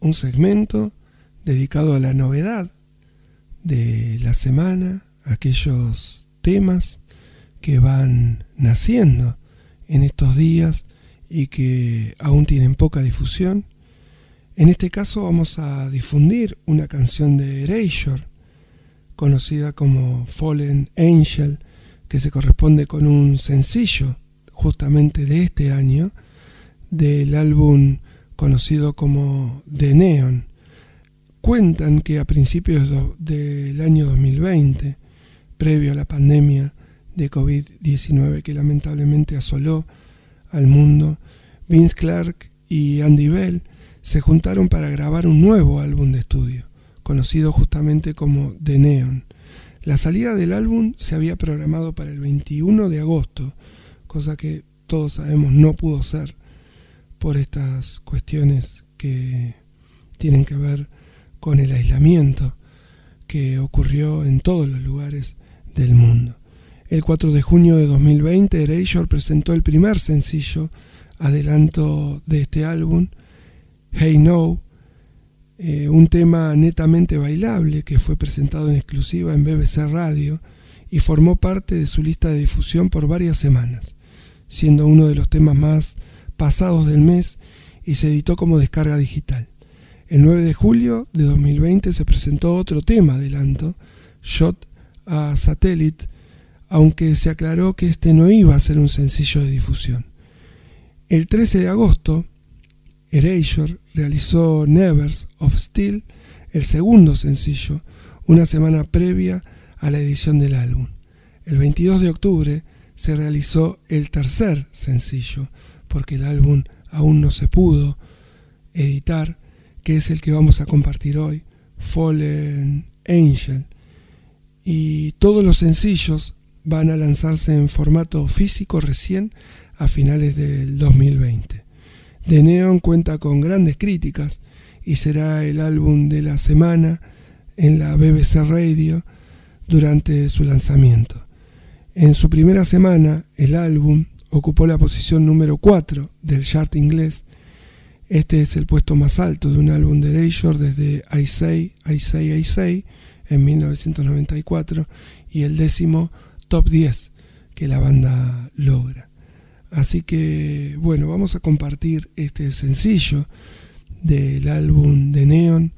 un segmento dedicado a la novedad de la semana, aquellos temas que van naciendo en estos días y que aún tienen poca difusión. En este caso vamos a difundir una canción de Erasure, conocida como Fallen Angel, que se corresponde con un sencillo justamente de este año, del álbum conocido como The Neon. Cuentan que a principios del año 2020, previo a la pandemia de COVID-19 que lamentablemente asoló al mundo, Vince Clark y Andy Bell se juntaron para grabar un nuevo álbum de estudio, conocido justamente como The Neon. La salida del álbum se había programado para el 21 de agosto, cosa que todos sabemos no pudo ser por estas cuestiones que tienen que ver con el aislamiento que ocurrió en todos los lugares del mundo. El 4 de junio de 2020, Erasure presentó el primer sencillo adelanto de este álbum, Hey No, eh, un tema netamente bailable que fue presentado en exclusiva en BBC Radio y formó parte de su lista de difusión por varias semanas siendo uno de los temas más pasados del mes y se editó como descarga digital. El 9 de julio de 2020 se presentó otro tema adelanto, Shot a Satellite, aunque se aclaró que este no iba a ser un sencillo de difusión. El 13 de agosto, Erasure realizó Nevers of Steel, el segundo sencillo, una semana previa a la edición del álbum. El 22 de octubre se realizó el tercer sencillo, porque el álbum aún no se pudo editar, que es el que vamos a compartir hoy, Fallen Angel. Y todos los sencillos van a lanzarse en formato físico recién a finales del 2020. The Neon cuenta con grandes críticas y será el álbum de la semana en la BBC Radio durante su lanzamiento. En su primera semana, el álbum ocupó la posición número 4 del chart inglés. Este es el puesto más alto de un álbum de Erasure desde I Say, I Say, I Say en 1994 y el décimo top 10 que la banda logra. Así que, bueno, vamos a compartir este sencillo del álbum de Neon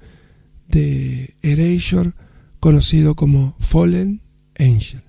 de Erasure conocido como Fallen Angel.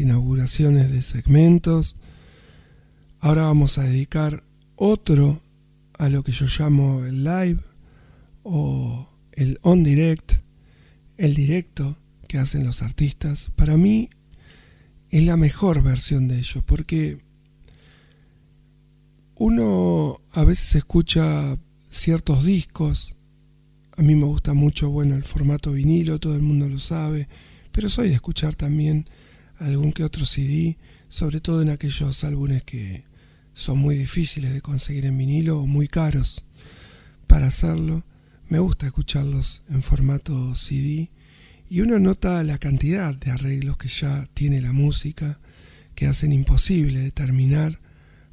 Inauguraciones de segmentos. Ahora vamos a dedicar otro a lo que yo llamo el live o el on direct, el directo que hacen los artistas. Para mí es la mejor versión de ellos porque uno a veces escucha ciertos discos. A mí me gusta mucho, bueno, el formato vinilo, todo el mundo lo sabe pero soy de escuchar también algún que otro CD, sobre todo en aquellos álbumes que son muy difíciles de conseguir en vinilo o muy caros para hacerlo. Me gusta escucharlos en formato CD y uno nota la cantidad de arreglos que ya tiene la música que hacen imposible determinar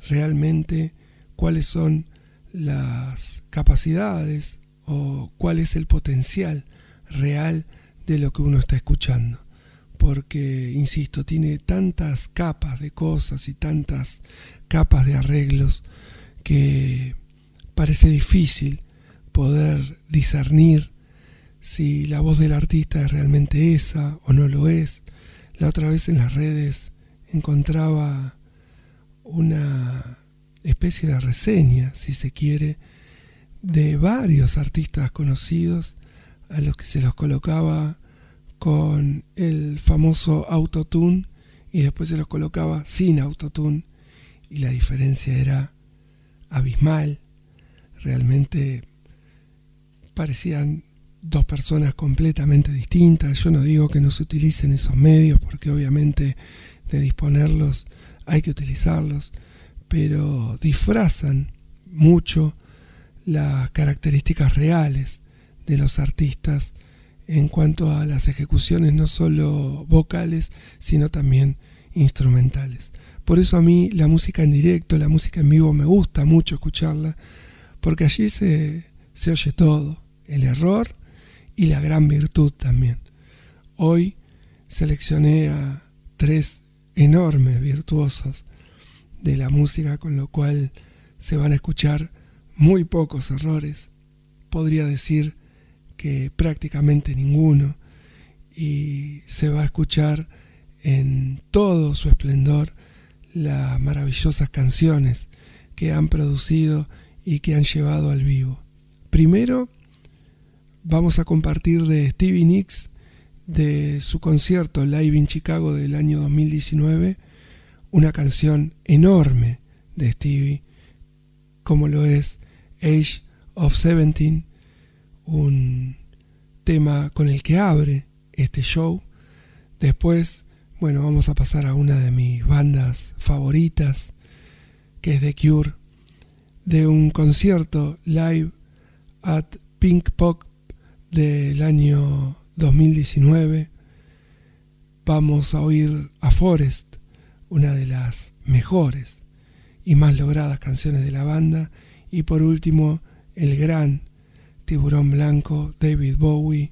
realmente cuáles son las capacidades o cuál es el potencial real de lo que uno está escuchando. Porque, insisto, tiene tantas capas de cosas y tantas capas de arreglos que parece difícil poder discernir si la voz del artista es realmente esa o no lo es. La otra vez en las redes encontraba una especie de reseña, si se quiere, de varios artistas conocidos a los que se los colocaba con el famoso autotune y después se los colocaba sin autotune y la diferencia era abismal. Realmente parecían dos personas completamente distintas. Yo no digo que no se utilicen esos medios porque obviamente de disponerlos hay que utilizarlos, pero disfrazan mucho las características reales de los artistas en cuanto a las ejecuciones no solo vocales, sino también instrumentales. Por eso a mí la música en directo, la música en vivo me gusta mucho escucharla, porque allí se, se oye todo, el error y la gran virtud también. Hoy seleccioné a tres enormes virtuosos de la música, con lo cual se van a escuchar muy pocos errores. Podría decir que prácticamente ninguno, y se va a escuchar en todo su esplendor las maravillosas canciones que han producido y que han llevado al vivo. Primero, vamos a compartir de Stevie Nicks, de su concierto Live in Chicago del año 2019, una canción enorme de Stevie, como lo es Age of Seventeen, un tema con el que abre este show. Después, bueno, vamos a pasar a una de mis bandas favoritas, que es The Cure, de un concierto live at Pink Pop del año 2019. Vamos a oír a Forest, una de las mejores y más logradas canciones de la banda. Y por último, el gran Tiburón Blanco, David Bowie,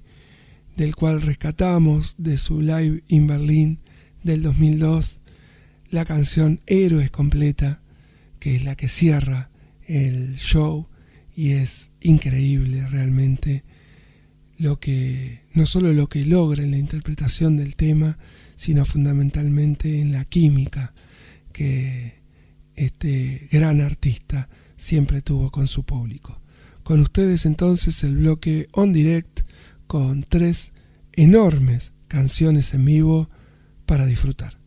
del cual rescatamos de su live in Berlín del 2002 la canción Héroes completa, que es la que cierra el show y es increíble realmente lo que no solo lo que logra en la interpretación del tema, sino fundamentalmente en la química que este gran artista siempre tuvo con su público. Con ustedes entonces el bloque On Direct con tres enormes canciones en vivo para disfrutar.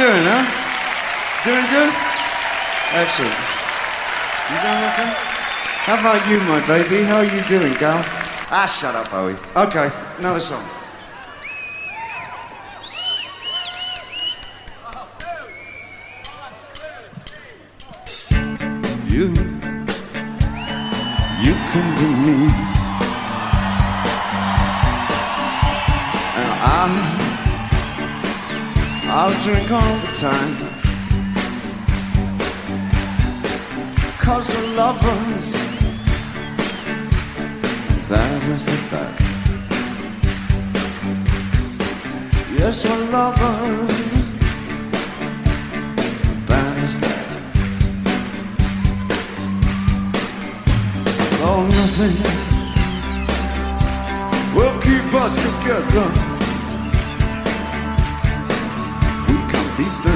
Doing, huh? Doing good? Excellent. You doing okay? How about you, my baby? How are you doing, gal? Ah, shut up, Bowie. Okay, another song. I'll drink all the time. Cause we're lovers. That is the fact. Yes, we're lovers. That is that. Oh, nothing will keep us together. Deep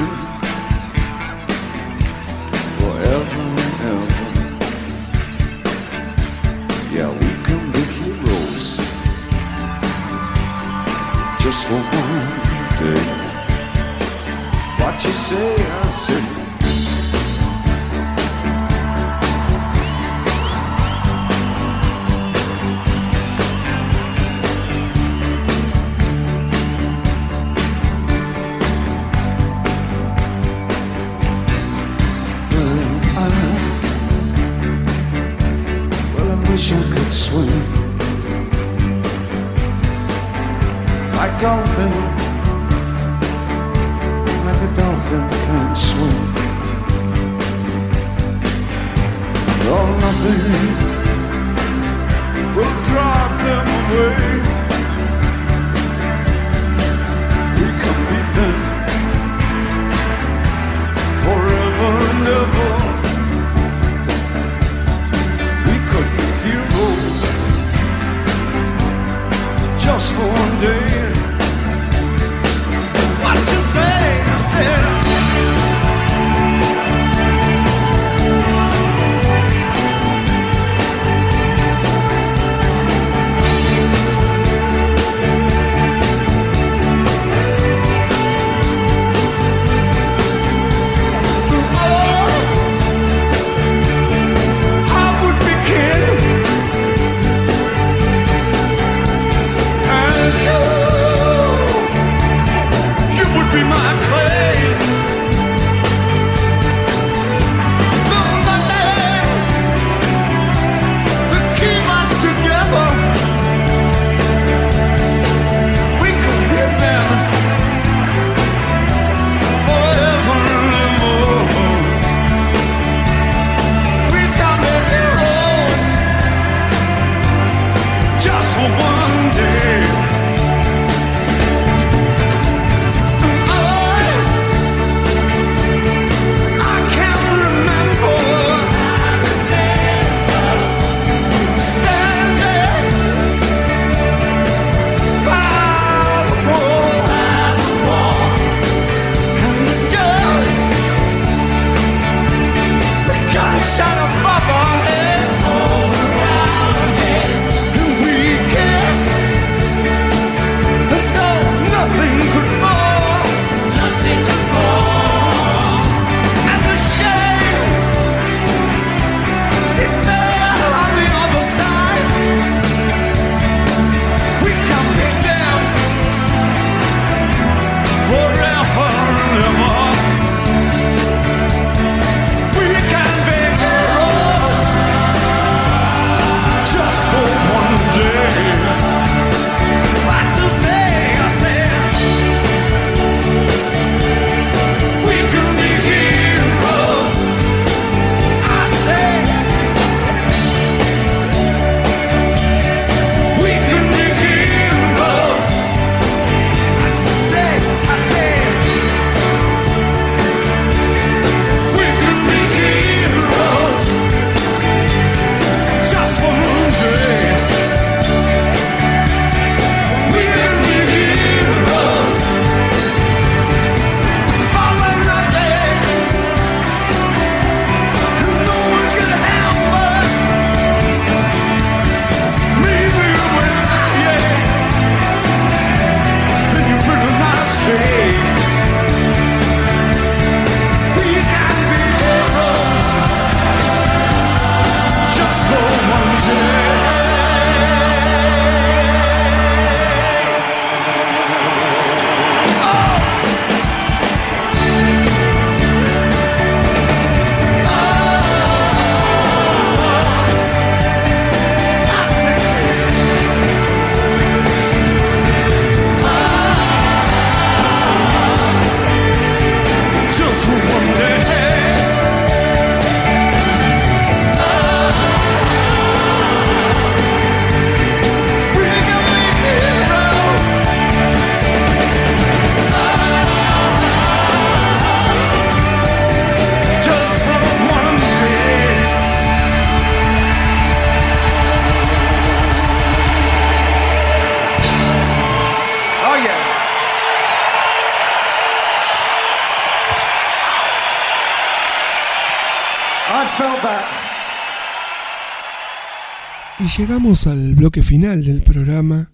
llegamos al bloque final del programa,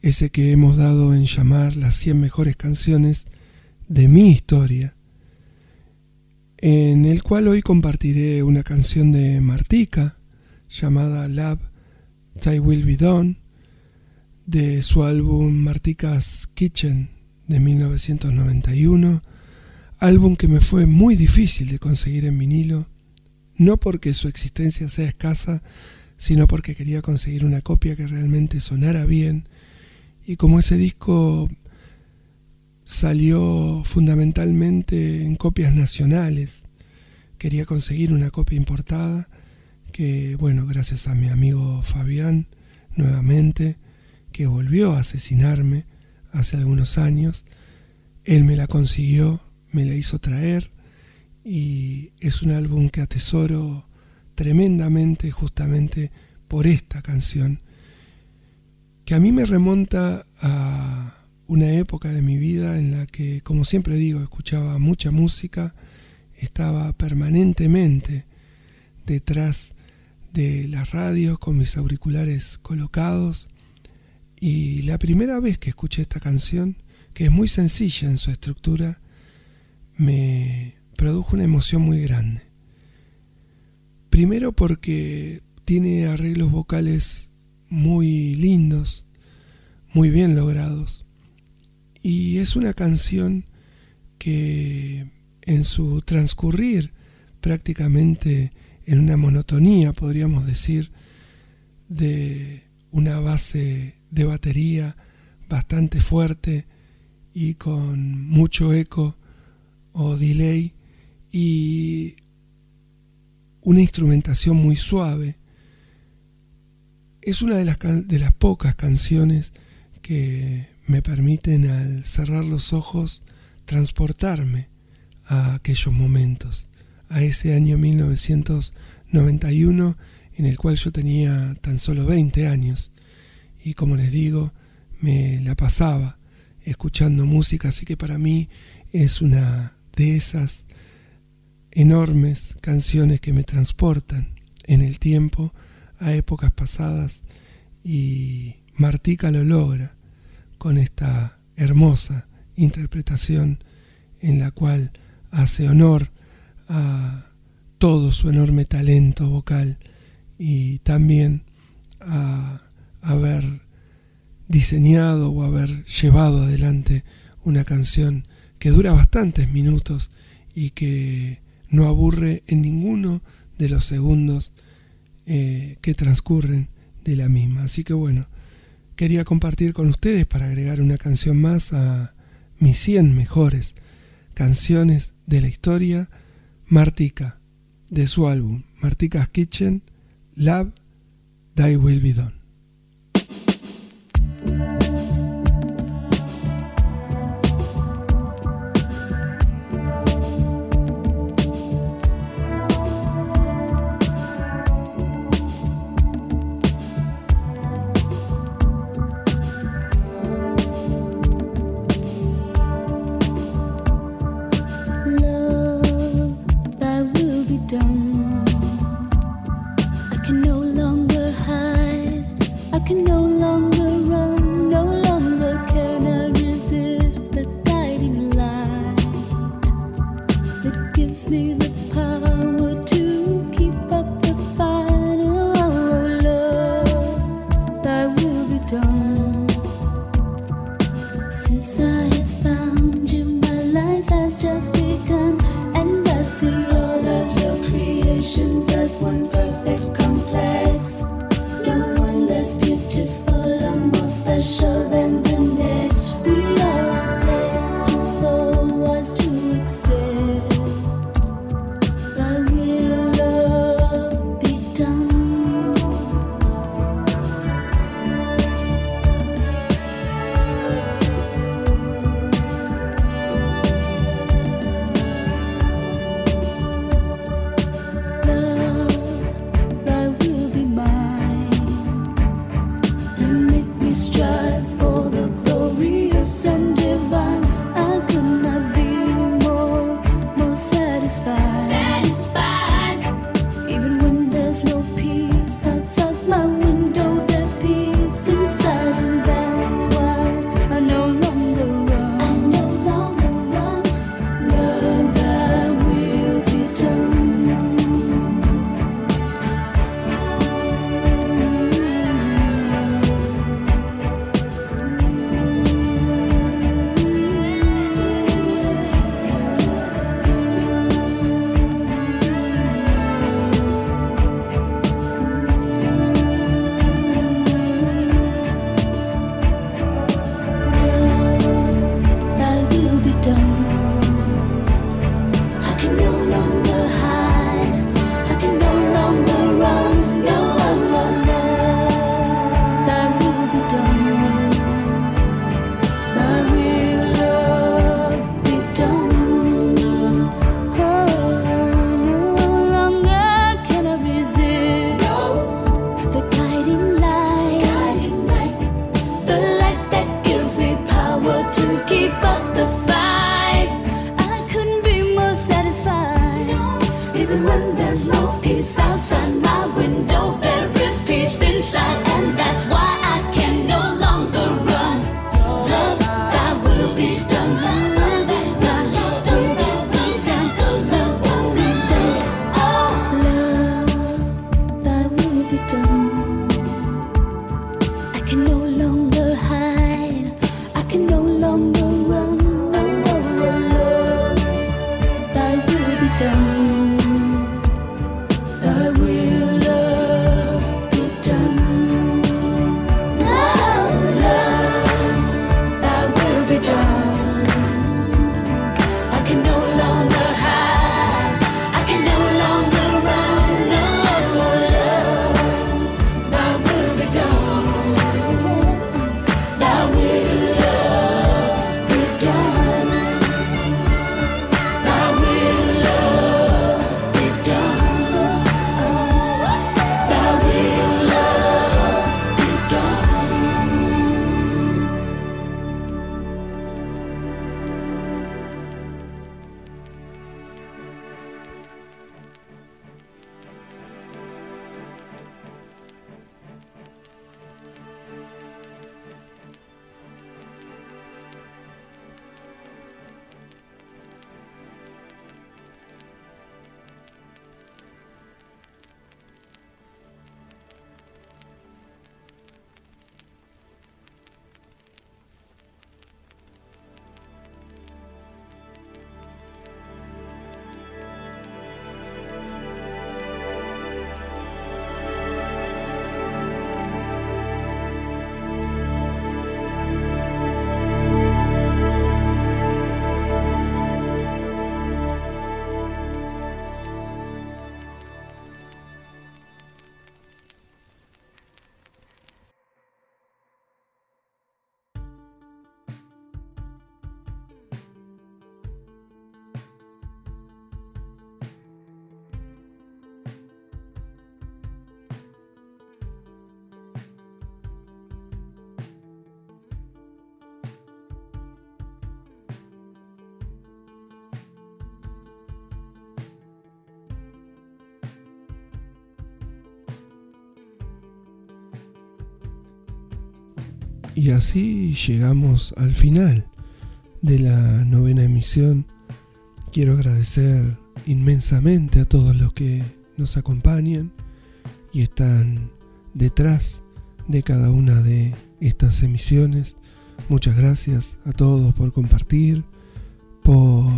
ese que hemos dado en llamar las 100 mejores canciones de mi historia, en el cual hoy compartiré una canción de Martika llamada Love, Thy Will Be Done, de su álbum Martika's Kitchen de 1991, álbum que me fue muy difícil de conseguir en vinilo, no porque su existencia sea escasa, sino porque quería conseguir una copia que realmente sonara bien. Y como ese disco salió fundamentalmente en copias nacionales, quería conseguir una copia importada que, bueno, gracias a mi amigo Fabián, nuevamente, que volvió a asesinarme hace algunos años, él me la consiguió, me la hizo traer y es un álbum que atesoro tremendamente justamente por esta canción, que a mí me remonta a una época de mi vida en la que, como siempre digo, escuchaba mucha música, estaba permanentemente detrás de las radios con mis auriculares colocados y la primera vez que escuché esta canción, que es muy sencilla en su estructura, me produjo una emoción muy grande. Primero porque tiene arreglos vocales muy lindos, muy bien logrados. Y es una canción que en su transcurrir prácticamente en una monotonía, podríamos decir, de una base de batería bastante fuerte y con mucho eco o delay y una instrumentación muy suave. Es una de las, de las pocas canciones que me permiten al cerrar los ojos transportarme a aquellos momentos, a ese año 1991 en el cual yo tenía tan solo 20 años y como les digo, me la pasaba escuchando música, así que para mí es una de esas enormes canciones que me transportan en el tiempo a épocas pasadas y Martica lo logra con esta hermosa interpretación en la cual hace honor a todo su enorme talento vocal y también a haber diseñado o haber llevado adelante una canción que dura bastantes minutos y que no aburre en ninguno de los segundos eh, que transcurren de la misma. Así que bueno, quería compartir con ustedes para agregar una canción más a mis 100 mejores canciones de la historia, Martica, de su álbum Martica's Kitchen, Love, Thy Will Be Done. Y así llegamos al final de la novena emisión. Quiero agradecer inmensamente a todos los que nos acompañan y están detrás de cada una de estas emisiones. Muchas gracias a todos por compartir, por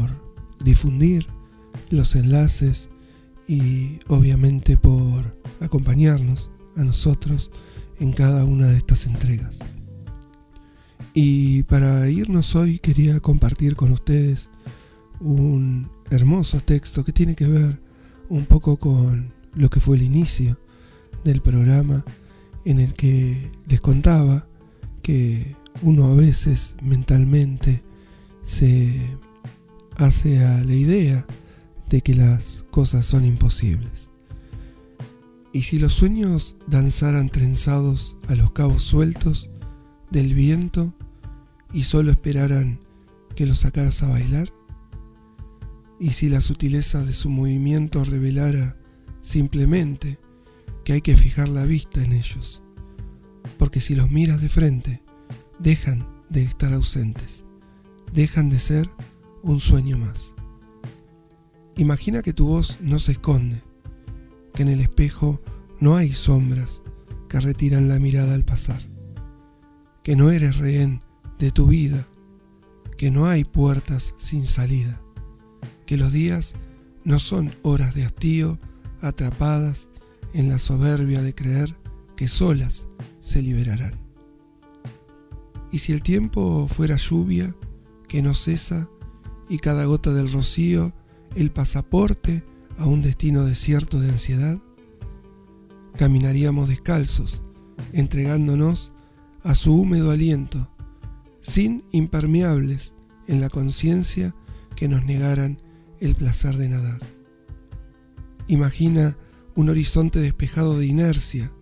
difundir los enlaces y obviamente por acompañarnos a nosotros en cada una de estas entregas. Y para irnos hoy quería compartir con ustedes un hermoso texto que tiene que ver un poco con lo que fue el inicio del programa en el que les contaba que uno a veces mentalmente se hace a la idea de que las cosas son imposibles. Y si los sueños danzaran trenzados a los cabos sueltos del viento y solo esperaran que los sacaras a bailar, y si la sutileza de su movimiento revelara simplemente que hay que fijar la vista en ellos, porque si los miras de frente, dejan de estar ausentes, dejan de ser un sueño más. Imagina que tu voz no se esconde, que en el espejo no hay sombras que retiran la mirada al pasar, que no eres rehén de tu vida, que no hay puertas sin salida, que los días no son horas de hastío atrapadas en la soberbia de creer que solas se liberarán. Y si el tiempo fuera lluvia que no cesa y cada gota del rocío el pasaporte a un destino desierto de ansiedad, caminaríamos descalzos, entregándonos a su húmedo aliento, sin impermeables en la conciencia que nos negaran el placer de nadar. Imagina un horizonte despejado de inercia,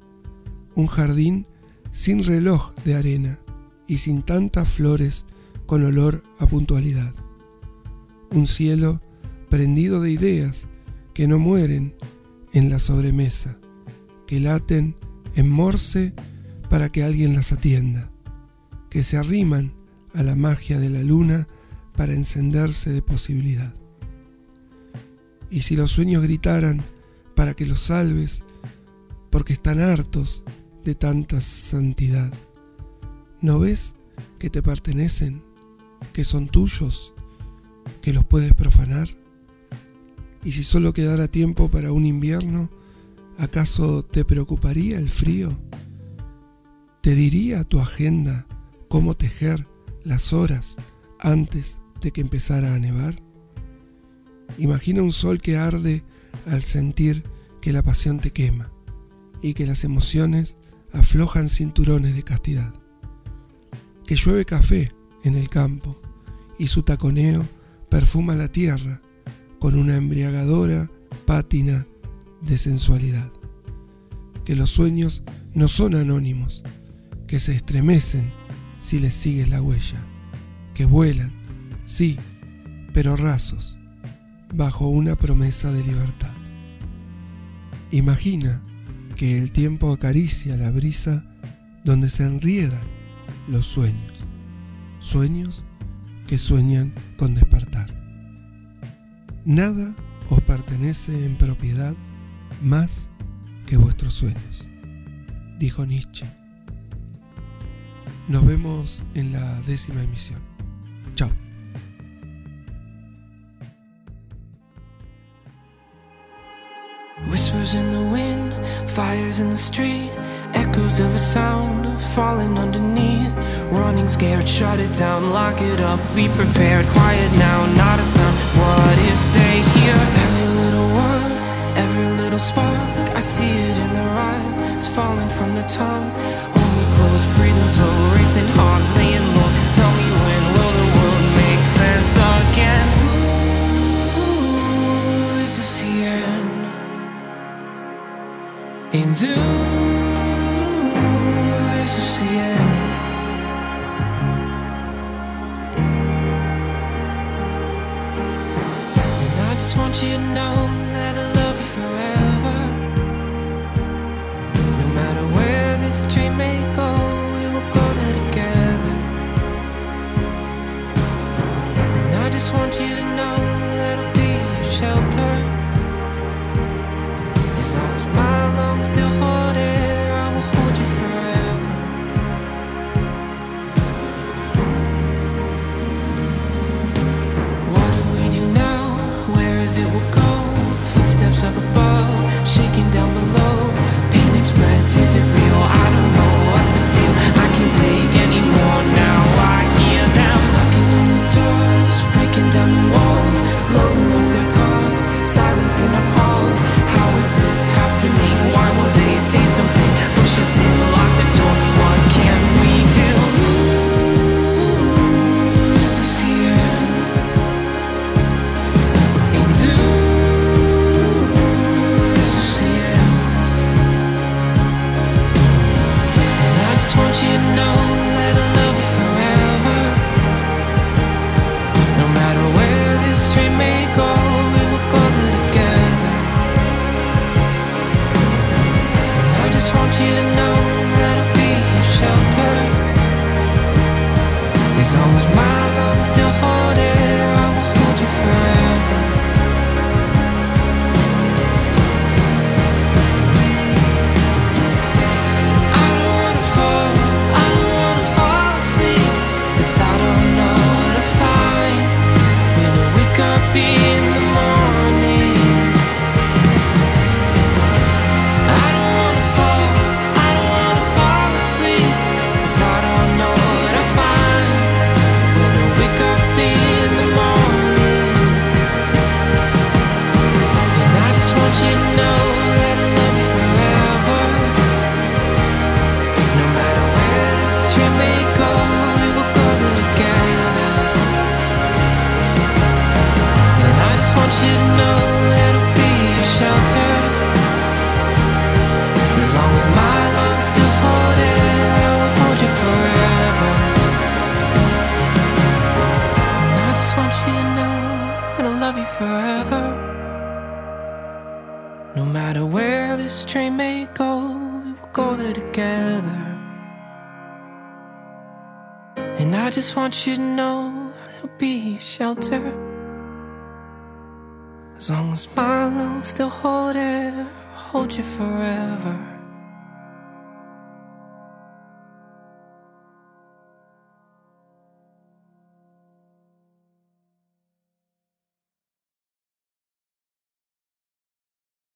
un jardín sin reloj de arena y sin tantas flores con olor a puntualidad, un cielo prendido de ideas que no mueren en la sobremesa, que laten en morse para que alguien las atienda, que se arriman a la magia de la luna para encenderse de posibilidad. Y si los sueños gritaran para que los salves, porque están hartos de tanta santidad, ¿no ves que te pertenecen, que son tuyos, que los puedes profanar? Y si solo quedara tiempo para un invierno, ¿acaso te preocuparía el frío? ¿Te diría tu agenda cómo tejer las horas antes de que empezara a nevar? Imagina un sol que arde al sentir que la pasión te quema y que las emociones aflojan cinturones de castidad. Que llueve café en el campo y su taconeo perfuma la tierra con una embriagadora pátina de sensualidad. Que los sueños no son anónimos, que se estremecen si les sigues la huella, que vuelan, sí, pero rasos, bajo una promesa de libertad. Imagina que el tiempo acaricia la brisa donde se enriedan los sueños, sueños que sueñan con despertar. Nada os pertenece en propiedad más que vuestros sueños, dijo Nietzsche. Nos vemos en la décima emisión. Chao. Whispers in the wind, fires in the street, echoes of a sound falling underneath. Running scared, shut it down, lock it up, be prepared. Quiet now, not a sound. What if they hear every little word, every little spark? I see it in their eyes, it's falling from their tongues. Close, breathing slow, racing heart, laying low. Tell me when will the world make sense again? Ooh, is this the end? Do You know there'll be shelter. As long as my lungs still hold air, hold you forever.